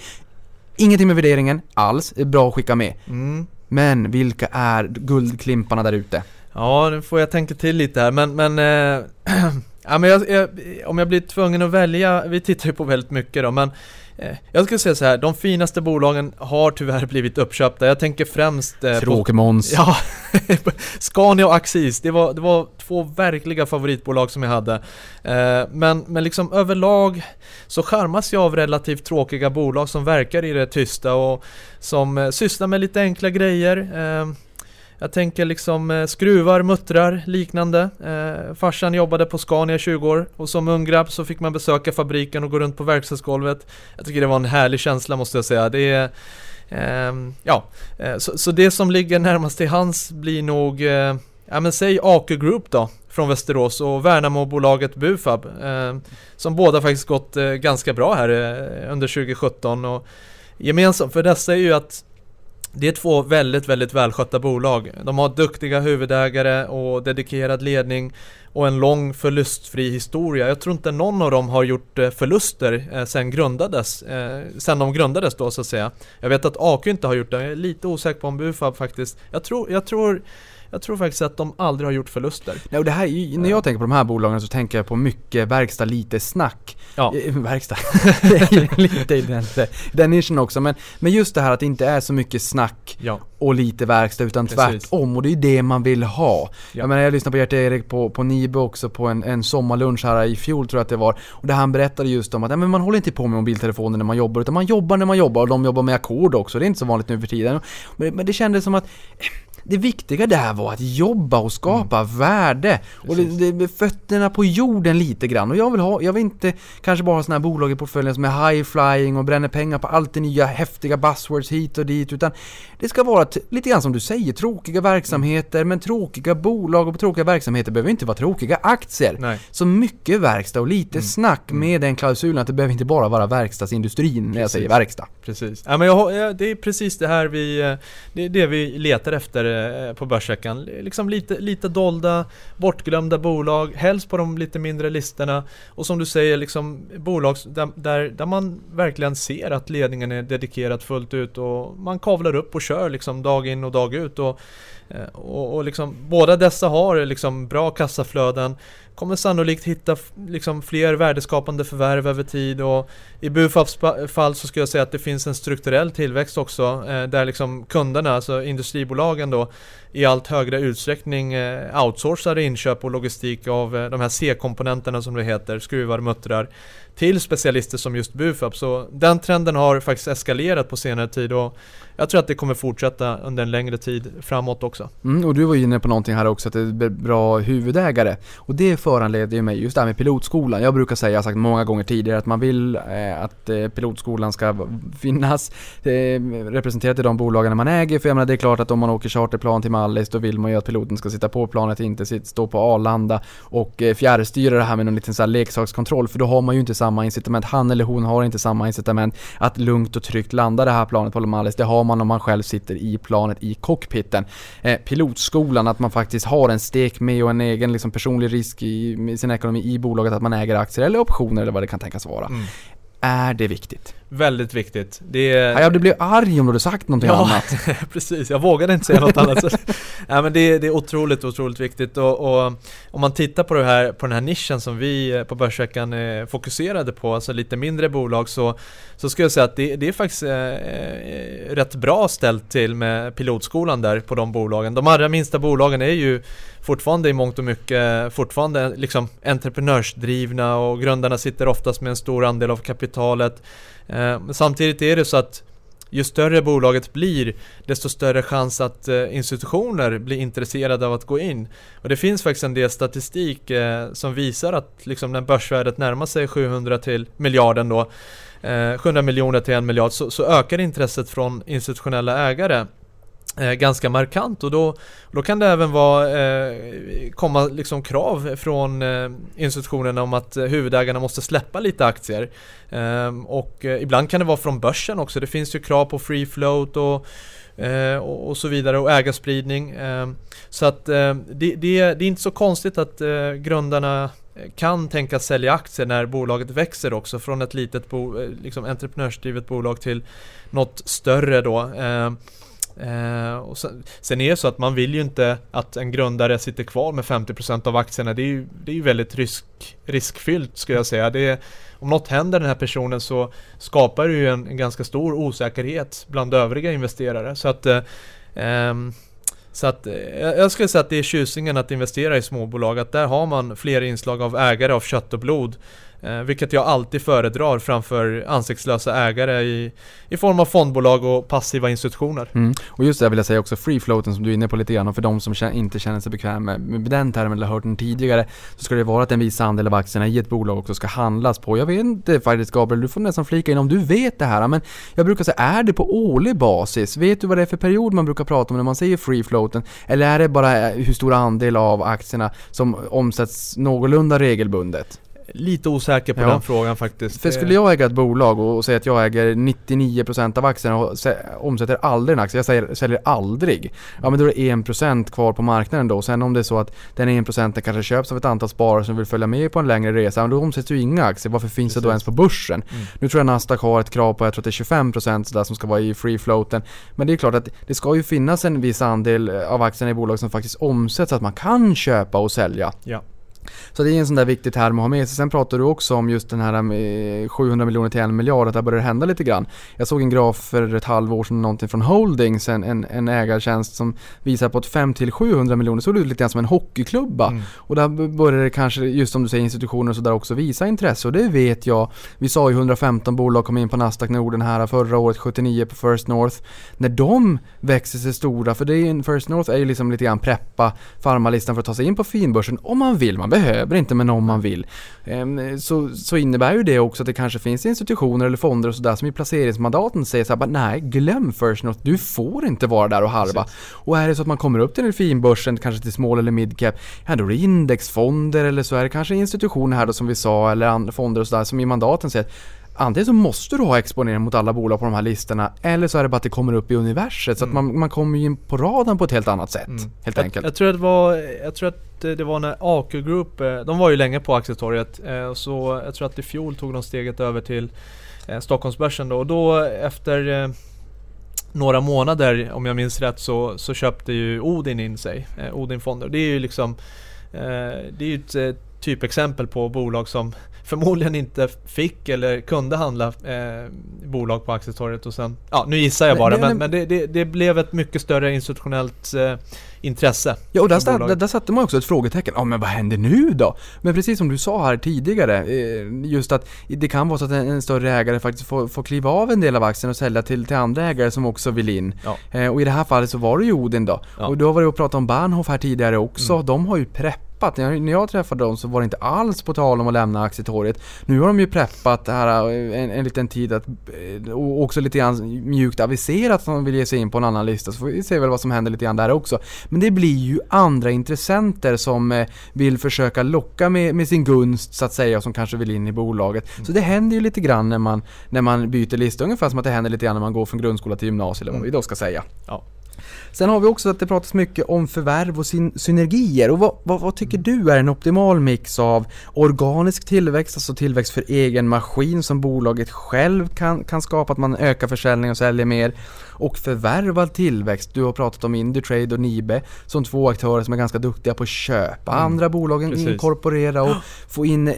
Ingenting med värderingen alls, det är bra att skicka med.
Mm.
Men vilka är guldklimparna där ute?
Ja, nu får jag tänka till lite här men, men eh, Ja men jag, jag, om jag blir tvungen att välja, vi tittar ju på väldigt mycket då men Jag skulle säga så här, de finaste bolagen har tyvärr blivit uppköpta. Jag tänker främst eh. Ja, Scania och Axis, det var, det var två verkliga favoritbolag som jag hade. Eh, men, men liksom överlag så charmas jag av relativt tråkiga bolag som verkar i det tysta och som eh, sysslar med lite enkla grejer. Eh, jag tänker liksom eh, skruvar, muttrar, liknande. Eh, farsan jobbade på Scania i 20 år och som ung grabb så fick man besöka fabriken och gå runt på verkstadsgolvet. Jag tycker det var en härlig känsla måste jag säga. Det är ehm, eh, ja, så, så det som ligger närmast till hands blir nog, eh, ja men säg AK Group då, från Västerås och Värnamo-bolaget Bufab. Eh, som båda faktiskt gått eh, ganska bra här eh, under 2017 och gemensamt för dessa är ju att det är två väldigt, väldigt välskötta bolag. De har duktiga huvudägare och dedikerad ledning och en lång förlustfri historia. Jag tror inte någon av dem har gjort eh, förluster eh, sen grundades, eh, sen de grundades då så att säga. Jag vet att AQ inte har gjort det, jag är lite osäker på om Bufab faktiskt. Jag tror, jag tror, jag tror faktiskt att de aldrig har gjort förluster.
Nej, och det här, när jag tänker på de här bolagen så tänker jag på mycket verkstad, lite snack.
Ja.
Eh, Verkstad. är ju lite i den, den nischen också. Men, men just det här att det inte är så mycket snack
Ja.
och lite verkstad utan
Precis.
tvärtom. Och det är ju det man vill ha.
Ja.
Jag menar jag lyssnade på Gert-Erik på, på Nibe också på en, en sommarlunch här i fjol tror jag att det var. Och där han berättade just om att ja, men man håller inte på med mobiltelefoner när man jobbar utan man jobbar när man jobbar och de jobbar med ackord också. Det är inte så vanligt nu för tiden. Men, men det kändes som att eh, det viktiga där var att jobba och skapa värde. Och det, det fötterna på jorden lite grann. Och jag vill ha, jag vill inte kanske bara ha sådana här bolag i portföljen som är high flying och bränner pengar på allt det nya häftiga buzzwords hit och dit. Utan det ska vara lite grann som du säger, tråkiga verksamheter. Men tråkiga bolag och tråkiga verksamheter behöver inte vara tråkiga aktier.
Nej.
Så mycket verkstad och lite snack med den klausulen att det behöver inte bara vara verkstadsindustrin när jag
Precis.
säger verkstad.
Precis. Ja, men jag, det är precis det här vi, eh, det det vi letar efter här på Börsveckan. Liksom lite, lite dolda, bortglömda bolag, helst på de lite mindre listorna. Och som du säger, liksom bolag där, där, där man verkligen ser att ledningen är dedikerad fullt ut och man kavlar upp och kör liksom dag in och dag ut. Och, Eh, och, och liksom, båda dessa har liksom bra kassaflöden kommer sannolikt hitta liksom fler värdeskapande förvärv över tid och i Bufabs fall så skulle jag säga att det finns en strukturell tillväxt också eh, där liksom kunderna, alltså industribolagen då i allt högre utsträckning eh, outsourcar inköp och logistik av eh, de här C-komponenterna som det heter, skruvar, muttrar till specialister som just Bufab. Så den trenden har faktiskt eskalerat på senare tid och jag tror att det kommer fortsätta under en längre tid framåt också.
Mm, och du var ju inne på någonting här också, att det är bra huvudägare. Och det föranleder ju mig, just det här med pilotskolan. Jag brukar säga, jag har sagt många gånger tidigare, att man vill eh, att eh, pilotskolan ska finnas eh, representerat i de bolagen man äger. För jag menar, det är klart att om man åker charterplan till Mallis, då vill man ju att piloten ska sitta på planet, inte stå på Arlanda och eh, fjärrstyra det här med någon liten så här leksakskontroll. För då har man ju inte samma incitament, han eller hon har inte samma incitament att lugnt och tryggt landa det här planet på Mallis. Det har man om man själv sitter i planet i cockpiten. Eh, pilotskolan, att man faktiskt har en stek med och en egen liksom, personlig risk i, i sin ekonomi i bolaget, att man äger aktier eller optioner eller vad det kan tänkas vara.
Mm.
Är det viktigt?
Väldigt viktigt. Det är...
Ja, jag blir arg om du hade sagt någonting
Ja.
annat.
Precis, jag vågade inte säga något annat. Nej, men det, det är otroligt, otroligt viktigt och, och om man tittar på, det här, på den här nischen som vi eh, på Börsveckan eh, fokuserade på, alltså lite mindre bolag, så, så skulle jag säga att det, det är faktiskt eh, eh, rätt bra ställt till med pilotskolan där på de bolagen. De allra minsta bolagen är ju fortfarande i mångt och mycket fortfarande liksom entreprenörsdrivna och grundarna sitter oftast med en stor andel av kapitalet. Eh, men samtidigt är det så att ju större bolaget blir, desto större chans att eh, institutioner blir intresserade av att gå in. Och det finns faktiskt en del statistik eh, som visar att liksom, när börsvärdet närmar sig 700 till miljarden då, 700 miljoner till en miljard, så, så ökar intresset från institutionella ägare Eh, ganska markant och då, då kan det även vara, eh, komma liksom krav från eh, institutionerna om att eh, huvudägarna måste släppa lite aktier. Eh, och eh, ibland kan det vara från börsen också. Det finns ju krav på free float och eh, och och så vidare och ägarspridning. Ehm, så att ehm, det, det, det är inte så konstigt att eh, grundarna eh, kan tänka sälja aktier när bolaget växer också från ett litet bo, liksom entreprenörsdrivet bolag till något större då. Ehm, Eh, och sen, sen är det så att man vill ju inte att en grundare sitter kvar med 50% av aktierna. Det är ju, det är ju väldigt risk, riskfyllt skulle jag säga. Det är, om något händer den här personen så skapar det ju en, en ganska stor osäkerhet bland övriga investerare. Så att, eh, ehm, så att eh, jag jag skulle säga att det är tjusningen att investera i småbolag. Att där har man fler inslag av ägare av kött och blod. Eh, vilket jag alltid föredrar framför ansiktslösa ägare i, i form av fondbolag och passiva institutioner.
Mm. Och just det vill jag säga också, free floaten som du är inne på lite grann och för de som inte känner sig bekväma med, med den termen eller hört den tidigare så ska det vara att en viss andel av aktierna i ett bolag också ska handlas på. Jag vet inte faktiskt Gabriel, du får nästan flika in om du vet det här men jag brukar säga, är det på årlig basis? Vet du vad det är för period man brukar prata om när man säger free floaten? Eller är det bara eh, hur stor andel av aktierna som omsätts någorlunda regelbundet?
Lite osäker på
Ja.
den frågan faktiskt.
För skulle jag äga ett bolag och och säga att jag äger 99% av aktierna och sä- omsätter aldrig en aktie, jag säger, säljer aldrig. Ja men då är det 1% kvar på marknaden då. Sen om det är så att den 1% kanske köps av ett antal sparare som vill följa med på en längre resa, men då omsätts ju inga aktier. Varför finns det då
Precis.
ens på börsen?
Mm.
Nu tror jag Nasdaq har ett krav på, jag tror att det är 25% sådär som ska vara i free floaten. Men det är klart att det ska ju finnas en viss andel av aktierna i bolag som faktiskt omsätts så att man kan köpa och sälja.
Ja.
Så det är en sån där viktig term att ha med sig. Sen pratar du också om just den här med 700 miljoner till en miljard, att där börjar det hända lite grann. Jag såg en graf för ett halvår sedan, någonting från Holdings, en, en, en ägartjänst som visar på att 5 till 700 miljoner, så det ut lite grann som en hockeyklubba.
Mm.
Och där börjar det kanske, just som du säger, institutioner och sådär också visa intresse. Och det vet jag. Vi sa ju 115 bolag kom in på Nasdaq Norden här förra året, 79 på First North. När de växer sig stora, för det är First North är ju liksom lite grann preppa farmarlistan för att ta sig in på finbörsen om man vill. Man behöver inte, men om man vill. Ehm, Så, så innebär ju det också att det kanske finns institutioner eller fonder och sådär som i placeringsmandaten säger så här, bara, nej, glöm First North, du får inte vara där och harva. Och är det så att man kommer upp till den finbörsen, kanske till small eller mid cap, ja då är det indexfonder eller så är det kanske institutioner här då som vi sa, eller andra fonder och sådär som i mandaten säger att antingen så måste du ha exponering mot alla bolag på de här listorna eller så är det bara att det kommer upp i universet så att man, man kommer ju in på radarn på ett helt annat sätt. Helt
jag,
enkelt.
Jag tror att det var, jag tror att Eh, det var när AQ Group, eh, de var ju länge på aktietorget. Eh, så jag tror att i fjol tog de steget över till Stockholmsbörsen då. Och då efter några månader, om jag minns rätt, så, så köpte ju Odin in sig. Odin-fonder. Det är ju liksom Det är ju ett typexempel på bolag som förmodligen inte fick eller kunde handla eh, bolag på aktietorget och sen, ja nu gissar jag bara men,
nej.
men det, det, det blev ett mycket större institutionellt eh, intresse.
Ja, och där,
bolaget.
där, där satte man också ett frågetecken. Ja, men vad händer nu då? Men precis som du sa här tidigare, eh, just att det kan vara så att en, en större ägare faktiskt får, får kliva av en del av aktien och sälja till, till andra ägare som också vill in.
Ja.
Eh, och i det här fallet så var det ju Odin då.
Ja.
Och du har varit och pratat om Bahnhof här tidigare också.
Mm.
De har ju preppat. När jag, när jag träffade dem så var det inte alls på tal om att lämna aktietorget. Nu har de ju preppat här eh, en, en liten tid att, eh, och också lite grann mjukt aviserat att de vill ge sig in på en annan lista. Så får vi se väl vad som händer lite grann där också. Men det blir ju andra intressenter som eh, vill försöka locka med, med sin gunst så att säga och som kanske vill in i bolaget. Så det händer ju lite grann när man, när man byter lista. Ungefär som att det händer lite grann när man går från grundskola till gymnasium eller vad vi då ska säga.
Ja.
Sen har vi också att det pratas mycket om förvärv och syn- synergier. Och vad, vad, vad tycker du är en optimal mix av organisk tillväxt, alltså tillväxt för egen maskin som bolaget själv kan, kan skapa, att man ökar försäljning och säljer mer. Och förvärvad tillväxt. Du har pratat om Indutrade och Nibe som två aktörer som är ganska duktiga på att köpa andra bolag,
precis.
inkorporera och få in eh,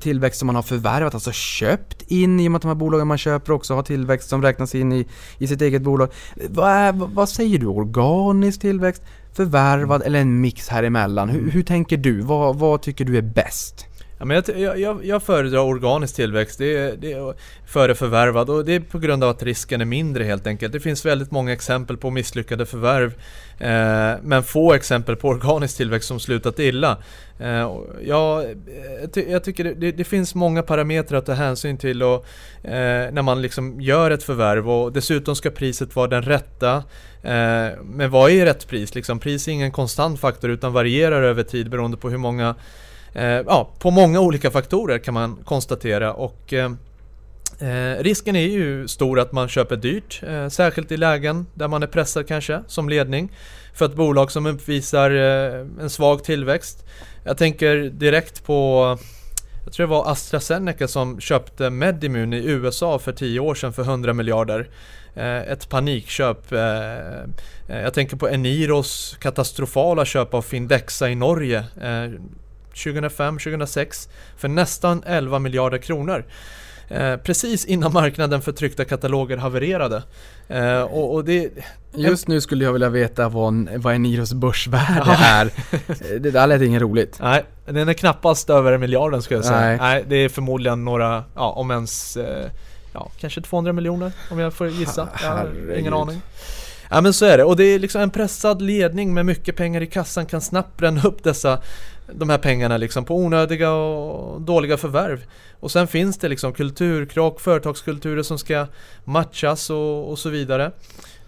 tillväxt som man har förvärvat, alltså köpt in i och med att de här bolagen man köper också har tillväxt som räknas in i, i sitt eget bolag. Vad, vad säger du? Organisk tillväxt? Förvärvad eller en mix här emellan? Hur, hur tänker du? Vad, vad tycker du är bäst?
Ja, men jag, jag, jag, föredrar organisk tillväxt det det före förvärvad och det är på grund av att risken är mindre helt enkelt. Det finns väldigt många exempel på misslyckade förvärv eh, men få exempel på organisk tillväxt som slutat illa. Eh, jag, eh, jag, tycker det, det, det finns många parametrar att ta hänsyn till och, eh, när man liksom gör ett förvärv och dessutom ska priset vara den rätta. Eh, men vad är rätt pris? Liksom, pris är ingen konstant faktor utan varierar över tid beroende på hur många Eh, ja, på många olika faktorer kan man konstatera och eh, eh, risken är ju stor att man köper dyrt, eh, särskilt i lägen där man är pressad kanske som ledning för ett bolag som uppvisar eh, en svag tillväxt. Jag tänker direkt på jag tror det var AstraZeneca som köpte Medimun i USA för 10 år sedan för 100 miljarder. Eh, ett panikköp. Jag tänker på Eniros katastrofala köp av Findexa i Norge. Eh, 2005-2006 för nästan 11 miljarder kronor. Eh, precis innan marknaden för tryckta kataloger havererade. Eh, och, och det,
Just nu skulle jag vilja veta vad, vad Eniros börsvärde är. Det där lät inget roligt.
nej, den är knappast över miljarden skulle jag säga.
Nej.
Nej. det är förmodligen några, ja om ens, eh, ja kanske 200 miljoner om jag får gissa. Jag har ingen aning. Ja men så är det och det är liksom en pressad ledning med mycket pengar i kassan kan snabbt bränna upp dessa de här pengarna liksom på onödiga och dåliga förvärv. Och sen finns det liksom kulturkrock, företagskulturer som ska matchas och, och så vidare.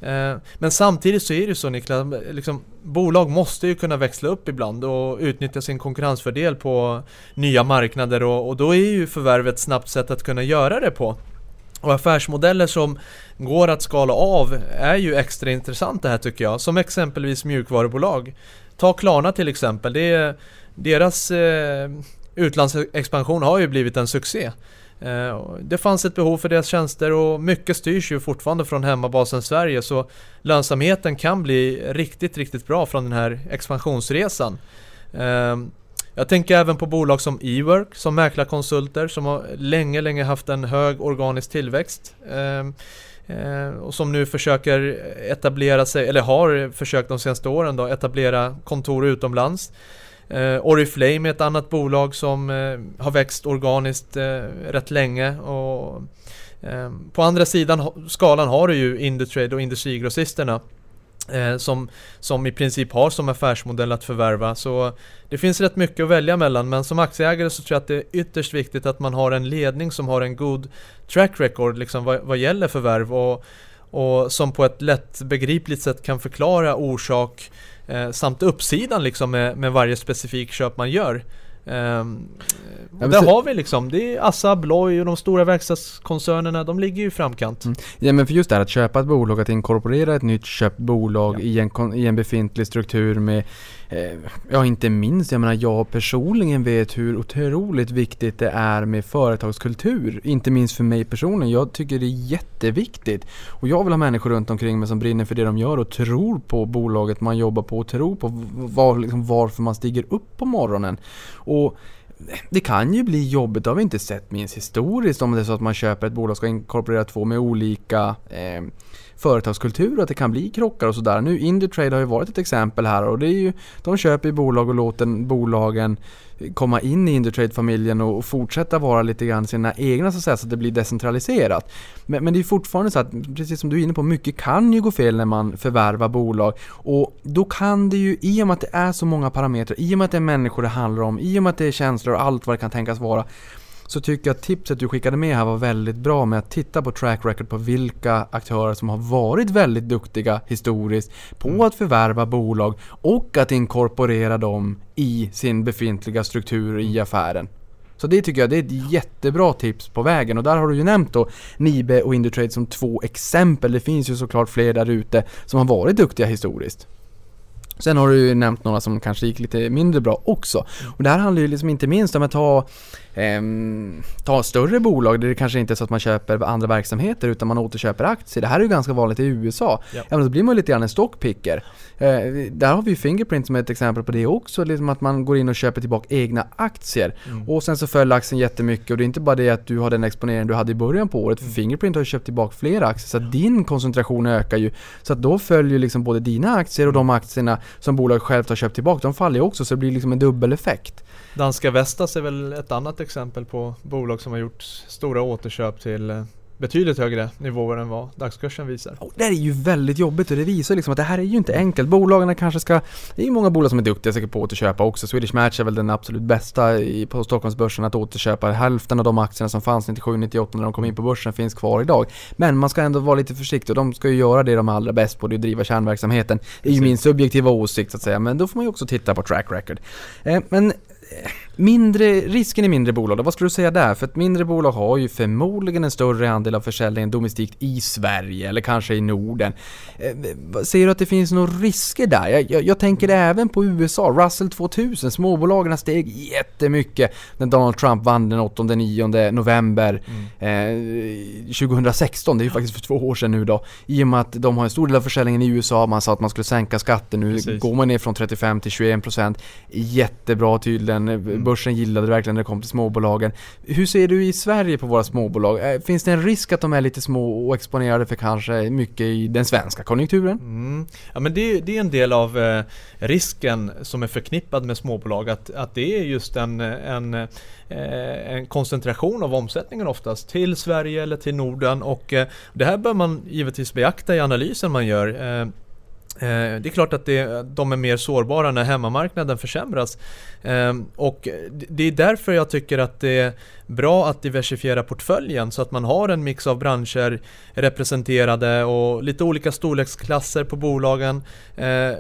Eh, men samtidigt så är det så Niklas, liksom, bolag måste ju kunna växla upp ibland och utnyttja sin konkurrensfördel på nya marknader och, och då är ju förvärv ett snabbt sätt att kunna göra det på. Och affärsmodeller som går att skala av är ju extra intressanta här tycker jag. Som exempelvis mjukvarubolag. Ta Klarna till exempel. Det är, deras eh, utlandsexpansion har ju blivit en succé. Eh, det fanns ett behov för deras tjänster och mycket styrs ju fortfarande från hemmabasen Sverige så lönsamheten kan bli riktigt, riktigt bra från den här expansionsresan. Eh, jag tänker även på bolag som eWork som mäklarkonsulter som har länge, länge haft en hög organisk tillväxt. Ehm, eh, och som nu försöker etablera sig, eller har försökt de senaste åren då, etablera kontor utomlands. Eh, Oriflame är ett annat bolag som eh, har växt organiskt eh, rätt länge och eh, på andra sidan skalan har du ju Indutrade och Industrigrossisterna eh, som, som i princip har som affärsmodell att förvärva. Så det finns rätt mycket att välja mellan men som aktieägare så tror jag att det är ytterst viktigt att man har en ledning som har en god track record liksom vad, vad gäller förvärv och, och som på ett lättbegripligt sätt kan förklara orsak eh, samt uppsidan liksom med, med varje specifik köp man gör. Och
men
där har vi liksom, det är Assa Abloy och de stora verkstadskoncernerna, de ligger ju i framkant.
Mm. Ja men för just det här att köpa ett bolag, att inkorporera ett nytt köpt bolag
Ja.
i, en, i en befintlig struktur med Eh, ja inte minst, jag menar jag personligen vet hur otroligt viktigt det är med företagskultur. Inte minst för mig personligen. Jag tycker det är jätteviktigt. Och jag vill ha människor runt omkring mig som brinner för det de gör och tror på bolaget man jobbar på och tror på var, liksom, varför man stiger upp på morgonen. Och det kan ju bli jobbigt, det har vi inte sett minst historiskt om det är så att man köper ett bolag och ska inkorporera två med olika eh, företagskultur och att det kan bli krockar och sådär. Nu Indutrade har ju varit ett exempel här och det är ju, de köper ju bolag och låter bolagen komma in i Indutrade-familjen och, och fortsätta vara lite grann sina egna så att säga, så att det blir decentraliserat. Men, men det är fortfarande så att, precis som du är inne på, mycket kan ju gå fel när man förvärvar bolag. Och då kan det ju, i och med att det är så många parametrar, i och med att det är människor det handlar om, i och med att det är känslor och allt vad det kan tänkas vara, så tycker jag att tipset du skickade med här var väldigt bra med att titta på track record på vilka aktörer som har varit väldigt duktiga historiskt på att förvärva bolag och att inkorporera dem i sin befintliga struktur i affären. Så det tycker jag det är ett jättebra tips på vägen och där har du ju nämnt då Nibe och Indutrade som två exempel. Det finns ju såklart fler där ute som har varit duktiga historiskt. Sen har du ju nämnt några som kanske gick lite mindre bra också. Och det här handlar ju liksom inte minst om att ta, ehm, ta större bolag där det kanske inte är så att man köper andra verksamheter utan man återköper aktier. Det här är ju ganska vanligt i USA.
Ja.
Ja. men då blir man lite grann en stockpicker. Eh, där har vi Fingerprint som ett exempel på det också. Liksom att man går in och köper tillbaka egna aktier.
Mm.
Och sen så föll aktien jättemycket och det är inte bara det att du har den exponeringen du hade i början på året. För
Mm.
Fingerprint har ju köpt tillbaka fler aktier så att din koncentration ökar ju. Så att då följer liksom både dina aktier och de aktierna som bolaget självt har köpt tillbaka, de faller ju också så det blir liksom en dubbeleffekt.
Danska Vestas är väl ett annat exempel på bolag som har gjort stora återköp till eh, betydligt högre nivåer än vad dagskursen visar.
Och det är ju väldigt jobbigt och det visar liksom att det här är ju inte enkelt. Bolagen kanske ska... Det är ju många bolag som är duktiga säkert på att återköpa också. Swedish Match är väl den absolut bästa i, på Stockholmsbörsen att återköpa. Hälften av de aktierna som fanns 97-98 när de kom in på börsen finns kvar idag. Men man ska ändå vara lite försiktig och de ska ju göra det de är allra bäst på, det är att driva kärnverksamheten. Det är ju min subjektiva åsikt så att säga, men då får man ju också titta på track record. Eh, men eh, Mindre, risken i mindre bolag vad skulle du säga där? För ett mindre bolag har ju förmodligen en större andel av försäljningen domestikt i Sverige eller kanske i Norden. Eh, Ser du att det finns några risker där? Jag, jag, jag tänker även på USA, Russell 2000, småbolagen steg jättemycket när Donald Trump vann den 8-9 november eh, 2016, det är ju faktiskt för två år sedan nu då. I och med att de har en stor del av försäljningen i USA, man sa att man skulle sänka skatten, nu
Precis.
går man ner från 35 till 21 procent. Jättebra tydligen, börsen gillade det verkligen när det kom till småbolagen. Hur ser du i Sverige på våra småbolag? Eh, finns det en risk att de är lite små och exponerade för kanske mycket i den svenska konjunkturen?
Mm. Ja men det, det är en del av eh, risken som är förknippad med småbolag att, att det är just en, en, eh, en koncentration av omsättningen oftast till Sverige eller till Norden och eh, det här bör man givetvis beakta i analysen man gör. Eh, Eh, det är klart att det, de är mer sårbara när hemmamarknaden försämras. Ehm, och det är därför jag tycker att det är bra att diversifiera portföljen så att man har en mix av branscher representerade och lite olika storleksklasser på bolagen. Eh,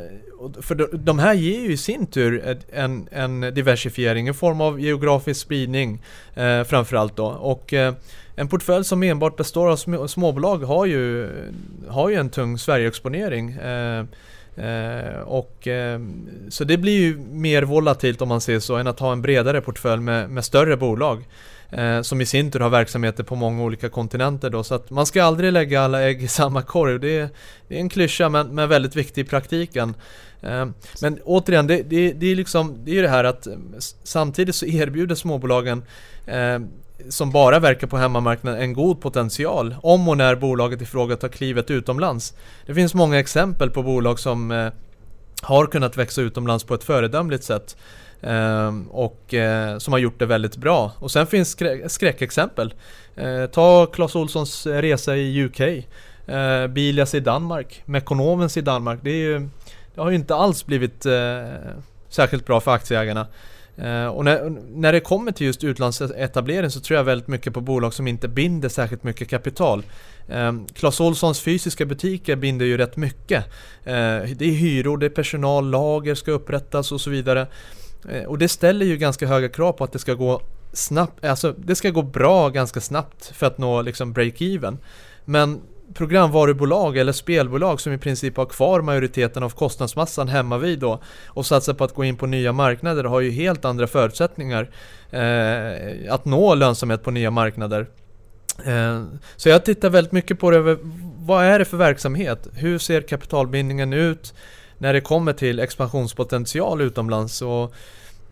för de- här ger ju i sin tur en, en diversifiering i form av geografisk spridning eh, framförallt då. Och eh, en portfölj som enbart består av små, småbolag har ju, har ju en tung Sverigeexponering. Eh, eh, och, eh, så det blir ju mer volatilt om man säger så än att ha en bredare portfölj med, med större bolag. Eh, som i sin tur har verksamheter på många olika kontinenter då. Så att man ska aldrig lägga alla ägg i samma korg. Det är, det är en klyscha men, men väldigt viktig i praktiken. Eh, men återigen, det, det, det är liksom, det är ju det här att eh, samtidigt så erbjuder småbolagen eh, som bara verkar på hemmamarknaden en god potential om och när bolaget i fråga tar klivet utomlands. Det finns många exempel på bolag som eh, har kunnat växa utomlands på ett föredömligt sätt Ehm, och eh, som har gjort det väldigt bra. Och sen finns skrä- skräckexempel. Eh, ta Clas Ohlsons resa i UK, eh, Bilias i Danmark, Mekonomens i Danmark. Det, är ju, det har ju inte alls blivit särskilt bra för aktieägarna. Och när, när det kommer till just utlandsetablering så tror jag väldigt mycket på bolag som inte binder särskilt mycket kapital. Eh, Clas Ohlsons fysiska butiker binder ju rätt mycket. Eh, det är hyror, det är personal, lager ska upprättas och så vidare. Eh, och det ställer ju ganska höga krav på att det ska gå snabbt, alltså det ska gå bra ganska snabbt för att nå liksom break-even. Men programvarubolag eller spelbolag som i princip har kvar majoriteten av kostnadsmassan hemma vid då och satsar på att gå in på nya marknader har ju helt andra förutsättningar eh, att nå lönsamhet på nya marknader. Eh, så jag tittar väldigt mycket på det, vad är det för verksamhet? Hur ser kapitalbindningen ut när det kommer till expansionspotential utomlands? så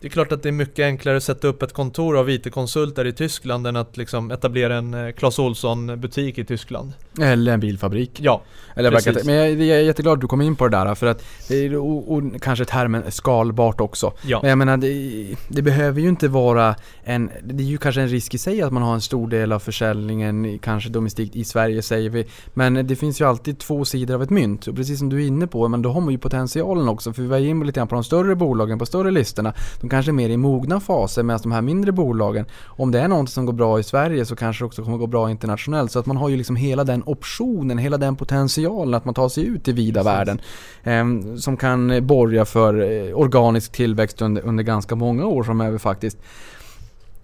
det är klart att det är mycket enklare att sätta upp ett kontor av IT-konsulter i Tyskland än att liksom etablera en eh, Clas Ohlson butik i Tyskland.
Eller en bilfabrik.
Ja,
Eller
precis.
men jag, jag är jätteglad att du kom in på det där för att det är och, och kanske termen skalbart också.
Ja.
Men jag menar det, det behöver ju inte vara en, det är ju kanske en risk i sig att man har en stor del av försäljningen kanske domestikt i Sverige säger vi. Men det finns ju alltid två sidor av ett mynt och precis som du är inne på, men då har man ju potentialen också för vi var inne lite grann på de större bolagen på större listorna. De kanske är mer i mogna faser medan de här mindre bolagen, om det är något som går bra i Sverige så kanske det också kommer gå bra internationellt. Så att man har ju liksom hela den optionen, hela den potentialen att man tar sig ut i vida världen. Eh, som kan borga för eh, organisk tillväxt under, under ganska många år framöver faktiskt.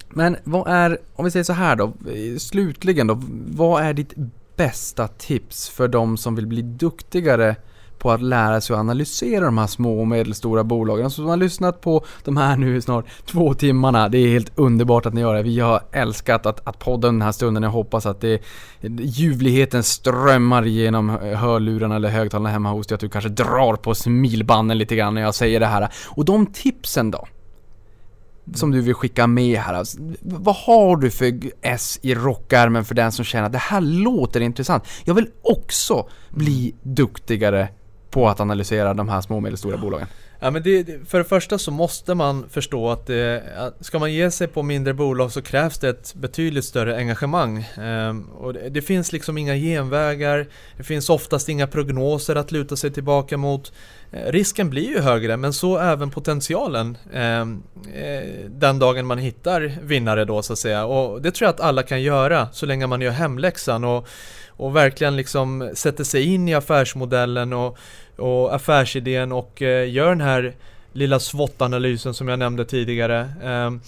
Men vad är, om vi säger så här då, eh, slutligen då, vad är ditt bästa tips för de som vill bli duktigare på att lära sig att analysera de här små och medelstora bolagen. Alltså, Så som har lyssnat på de här nu i snart två timmarna. Det är helt underbart att ni gör det. Vi har älskat att, att podda den här stunden. Jag hoppas att det, ljuvligheten strömmar genom hörlurarna eller högtalarna hemma hos dig. Att du kanske drar på smilbanden lite grann när jag säger det här. Och de tipsen då? som du vill skicka med här. Alltså, vad har du för S i rockärmen för den som känner att det här låter intressant. Jag vill också bli duktigare på att analysera de här små och medelstora bolagen.
Ja, men det, för det första så måste man förstå att, det, att ska man ge sig på mindre bolag så krävs det ett betydligt större engagemang. Ehm, och det, det finns liksom inga genvägar, det finns oftast inga prognoser att luta sig tillbaka mot. Eh, risken blir ju högre men så även potentialen ehm, eh, den dagen man hittar vinnare då så att säga. Och det tror jag att alla kan göra så länge man gör hemläxan och, och verkligen liksom sätter sig in i affärsmodellen och, och affärsidén och eh, gör den här lilla SWOT-analysen som jag nämnde tidigare. Ehm,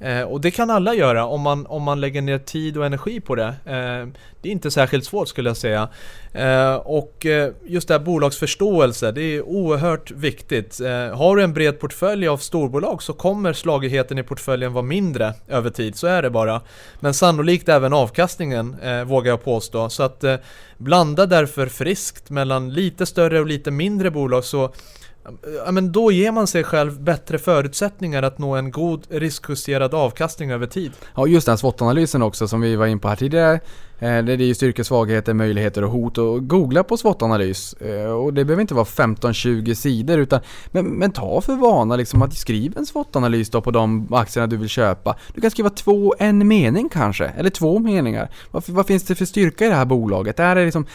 Eh, och det kan alla göra om man, om man lägger ner tid och energi på det. Eh, det är inte särskilt svårt skulle jag säga. Eh, och eh, just det här bolagsförståelse, det är oerhört viktigt. Eh, har du en bred portfölj av storbolag så kommer slagigheten i portföljen vara mindre över tid, så är det bara. Men sannolikt även avkastningen, eh, vågar jag påstå. Så att eh, blanda därför friskt mellan lite större och lite mindre bolag så Ja, men då ger man sig själv bättre förutsättningar att nå en god riskjusterad avkastning över tid.
Ja, just den SWOT-analysen också som vi var in på här tidigare. Eh, det är ju styrkor, svagheter, möjligheter och hot. Och googla på SWOT-analys. Eh, och det behöver inte vara 15-20 sidor utan men, men ta för vana liksom att skriva en SWOT-analys då på de aktierna du vill köpa. Du kan skriva två, en mening kanske. Eller två meningar. Vad, vad finns det för styrka i det här bolaget? Är det liksom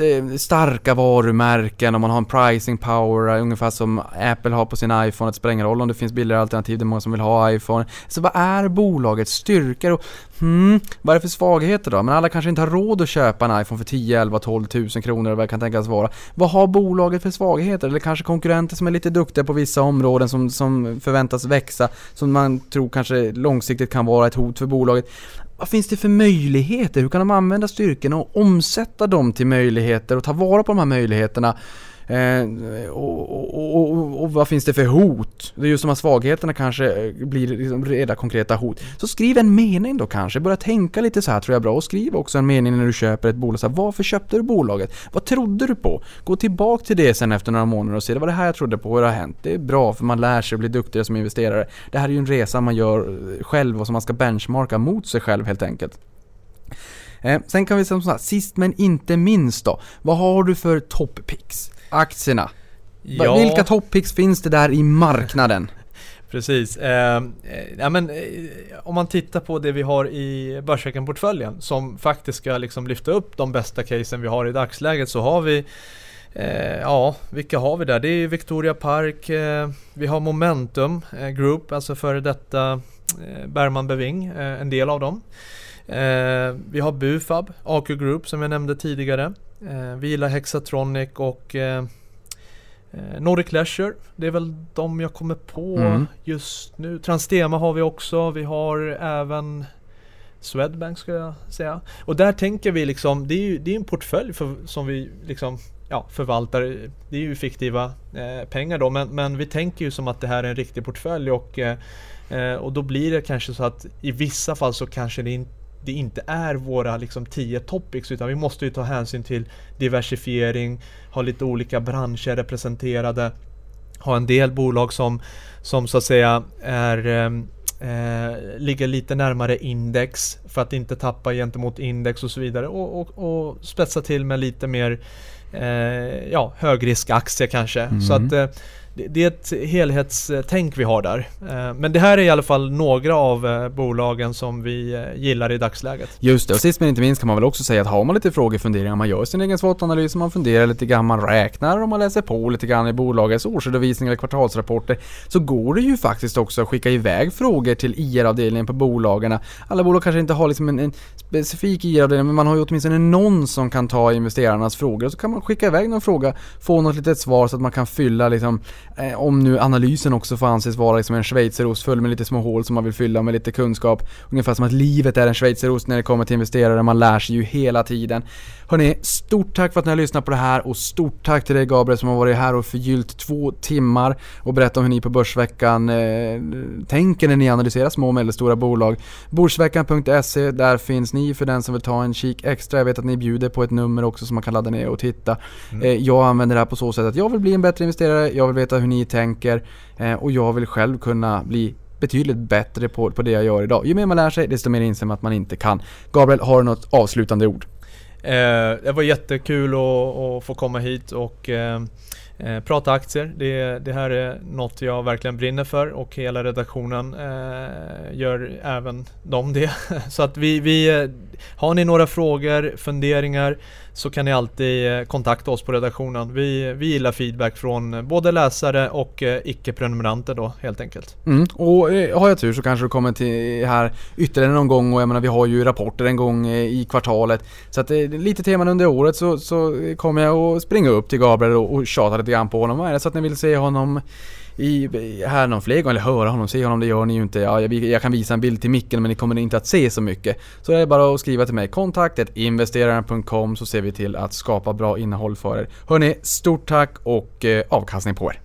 eh, starka varumärken och man har en pricing power ungefär som Apple har på sin iPhone. Det spelar ingen roll om det finns billigare alternativ. Det är många som vill ha iPhone. Så vad är bolagets styrkor? Och Hmm, vad är det för svagheter då? Men alla kanske inte har råd att köpa en iPhone för 10, 11, 12 tusen kronor eller vad det kan tänkas vara. Vad har bolaget för svagheter? Eller kanske konkurrenter som är lite duktiga på vissa områden som, som förväntas växa, som man tror kanske långsiktigt kan vara ett hot för bolaget. Vad finns det för möjligheter? Hur kan de använda styrkorna och omsätta dem till möjligheter och ta vara på de här möjligheterna? Eh, och, och, och, och, vad finns det för hot? Det är just de här svagheterna kanske eh, blir liksom reda konkreta hot. Så skriv en mening då kanske, börja tänka lite så här tror jag är bra. Och skriv också en mening när du köper ett bolag. Så här, varför köpte du bolaget? Vad trodde du på? Gå tillbaka till det sen efter några månader och se, det var det här jag trodde på, hur det har hänt. Det är bra för man lär sig och blir duktigare som investerare. Det här är ju en resa man gör eh, själv och som man ska benchmarka mot sig själv helt enkelt. Eh, sen kan vi säga så här, sist men inte minst då. Vad har du för toppicks? Aktierna. Va- Vilka toppicks finns det där i marknaden?
Precis. Eh, eh, ja, men, eh, om man tittar på det vi har i Börsveckan-portföljen som faktiskt ska liksom lyfta upp de bästa casen vi har i dagsläget så har vi eh, Ja, vilka har vi där? Det är Victoria Park, eh, vi har Momentum eh, Group, alltså före detta eh, Bergman Beving, en del av dem. Vi har Bufab, AQ Group som jag nämnde tidigare. Eh, vi gillar Hexatronic och eh, Eh, Nordic Leisure, det är väl de jag kommer på
Mm.
just nu. Transtema har vi också, vi har även Swedbank ska jag säga. Och där tänker vi liksom, det är ju det är en portfölj för, som vi liksom ja, förvaltar. Det är ju fiktiva eh, pengar då men, men vi tänker ju som att det här är en riktig portfölj och, eh, eh, och då blir det kanske så att i vissa fall så kanske det inte det inte är våra liksom 10 topics utan vi måste ju ta hänsyn till diversifiering, ha lite olika branscher representerade, ha en del bolag som, som så att säga är ehm, eh, ligger lite närmare index för att inte tappa gentemot index och så vidare och, och, och spetsa till med lite mer eh, ja, högriskaktier kanske. Så att eh, det, det är ett helhetstänk vi har där. Eh, men det här är i alla fall några av eh, bolagen som vi eh, gillar i dagsläget.
Just det, och sist men inte minst kan man väl också säga att har man lite frågor, funderingar, man gör sin egen SWOT-analys, man funderar lite grann, man räknar och man läser på lite grann i bolagets årsredovisning eller kvartalsrapporter, så går det ju faktiskt också att skicka iväg frågor till IR-avdelningen på bolagen. Alla bolag kanske inte har liksom en, en specifik IR-avdelning, men man har ju åtminstone någon som kan ta investerarnas frågor, och så kan man skicka iväg någon fråga, få något litet svar så att man kan fylla liksom, om nu analysen också får anses vara liksom en schweizerost full med lite små hål som man vill fylla med lite kunskap. Ungefär som att livet är en schweizerost när det kommer till investerare, man lär sig ju hela tiden. Hörni, stort tack för att ni har lyssnat på det här och stort tack till dig Gabriel som har varit här och förgyllt två timmar och berättat om hur ni på Börsveckan eh, tänker när ni analyserar små och medelstora bolag. Börsveckan.se, där finns ni för den som vill ta en kik extra. Jag vet att ni bjuder på ett nummer också som man kan ladda ner och titta. Eh, jag använder det här på så sätt att jag vill bli en bättre investerare, jag vill veta hur ni tänker eh, och jag vill själv kunna bli betydligt bättre på, på det jag gör idag. Ju mer man lär sig, desto mer inser man att man inte kan. Gabriel, har du något avslutande ord?
Eh, det var jättekul att, att få komma hit och eh, eh prata aktier. Det, det här är något jag verkligen brinner för och hela redaktionen eh, gör även de det. Så att vi, vi, eh, har ni några frågor, funderingar så kan ni alltid eh, kontakta oss på redaktionen. Vi, vi gillar feedback från eh, både läsare och eh, icke-prenumeranter då helt enkelt.
Mm. Och har jag tur så kanske du kommer till här ytterligare någon gång och jag menar vi har ju rapporter en gång i kvartalet. Så att lite teman under året så, så kommer jag att springa upp till Gabriel och, och tjata lite grann på honom. Vad Är det så att ni vill se honom i- här någon fler gånger, eller höra honom, se honom, det gör ni ju inte. Ja, jag, jag kan visa en bild till micken men ni kommer inte att se så mycket. Så det är bara att skriva till mig, kontaktet investeraren.com så ser vi till att skapa bra innehåll för er. Hörni, stort tack och eh, avkastning på er.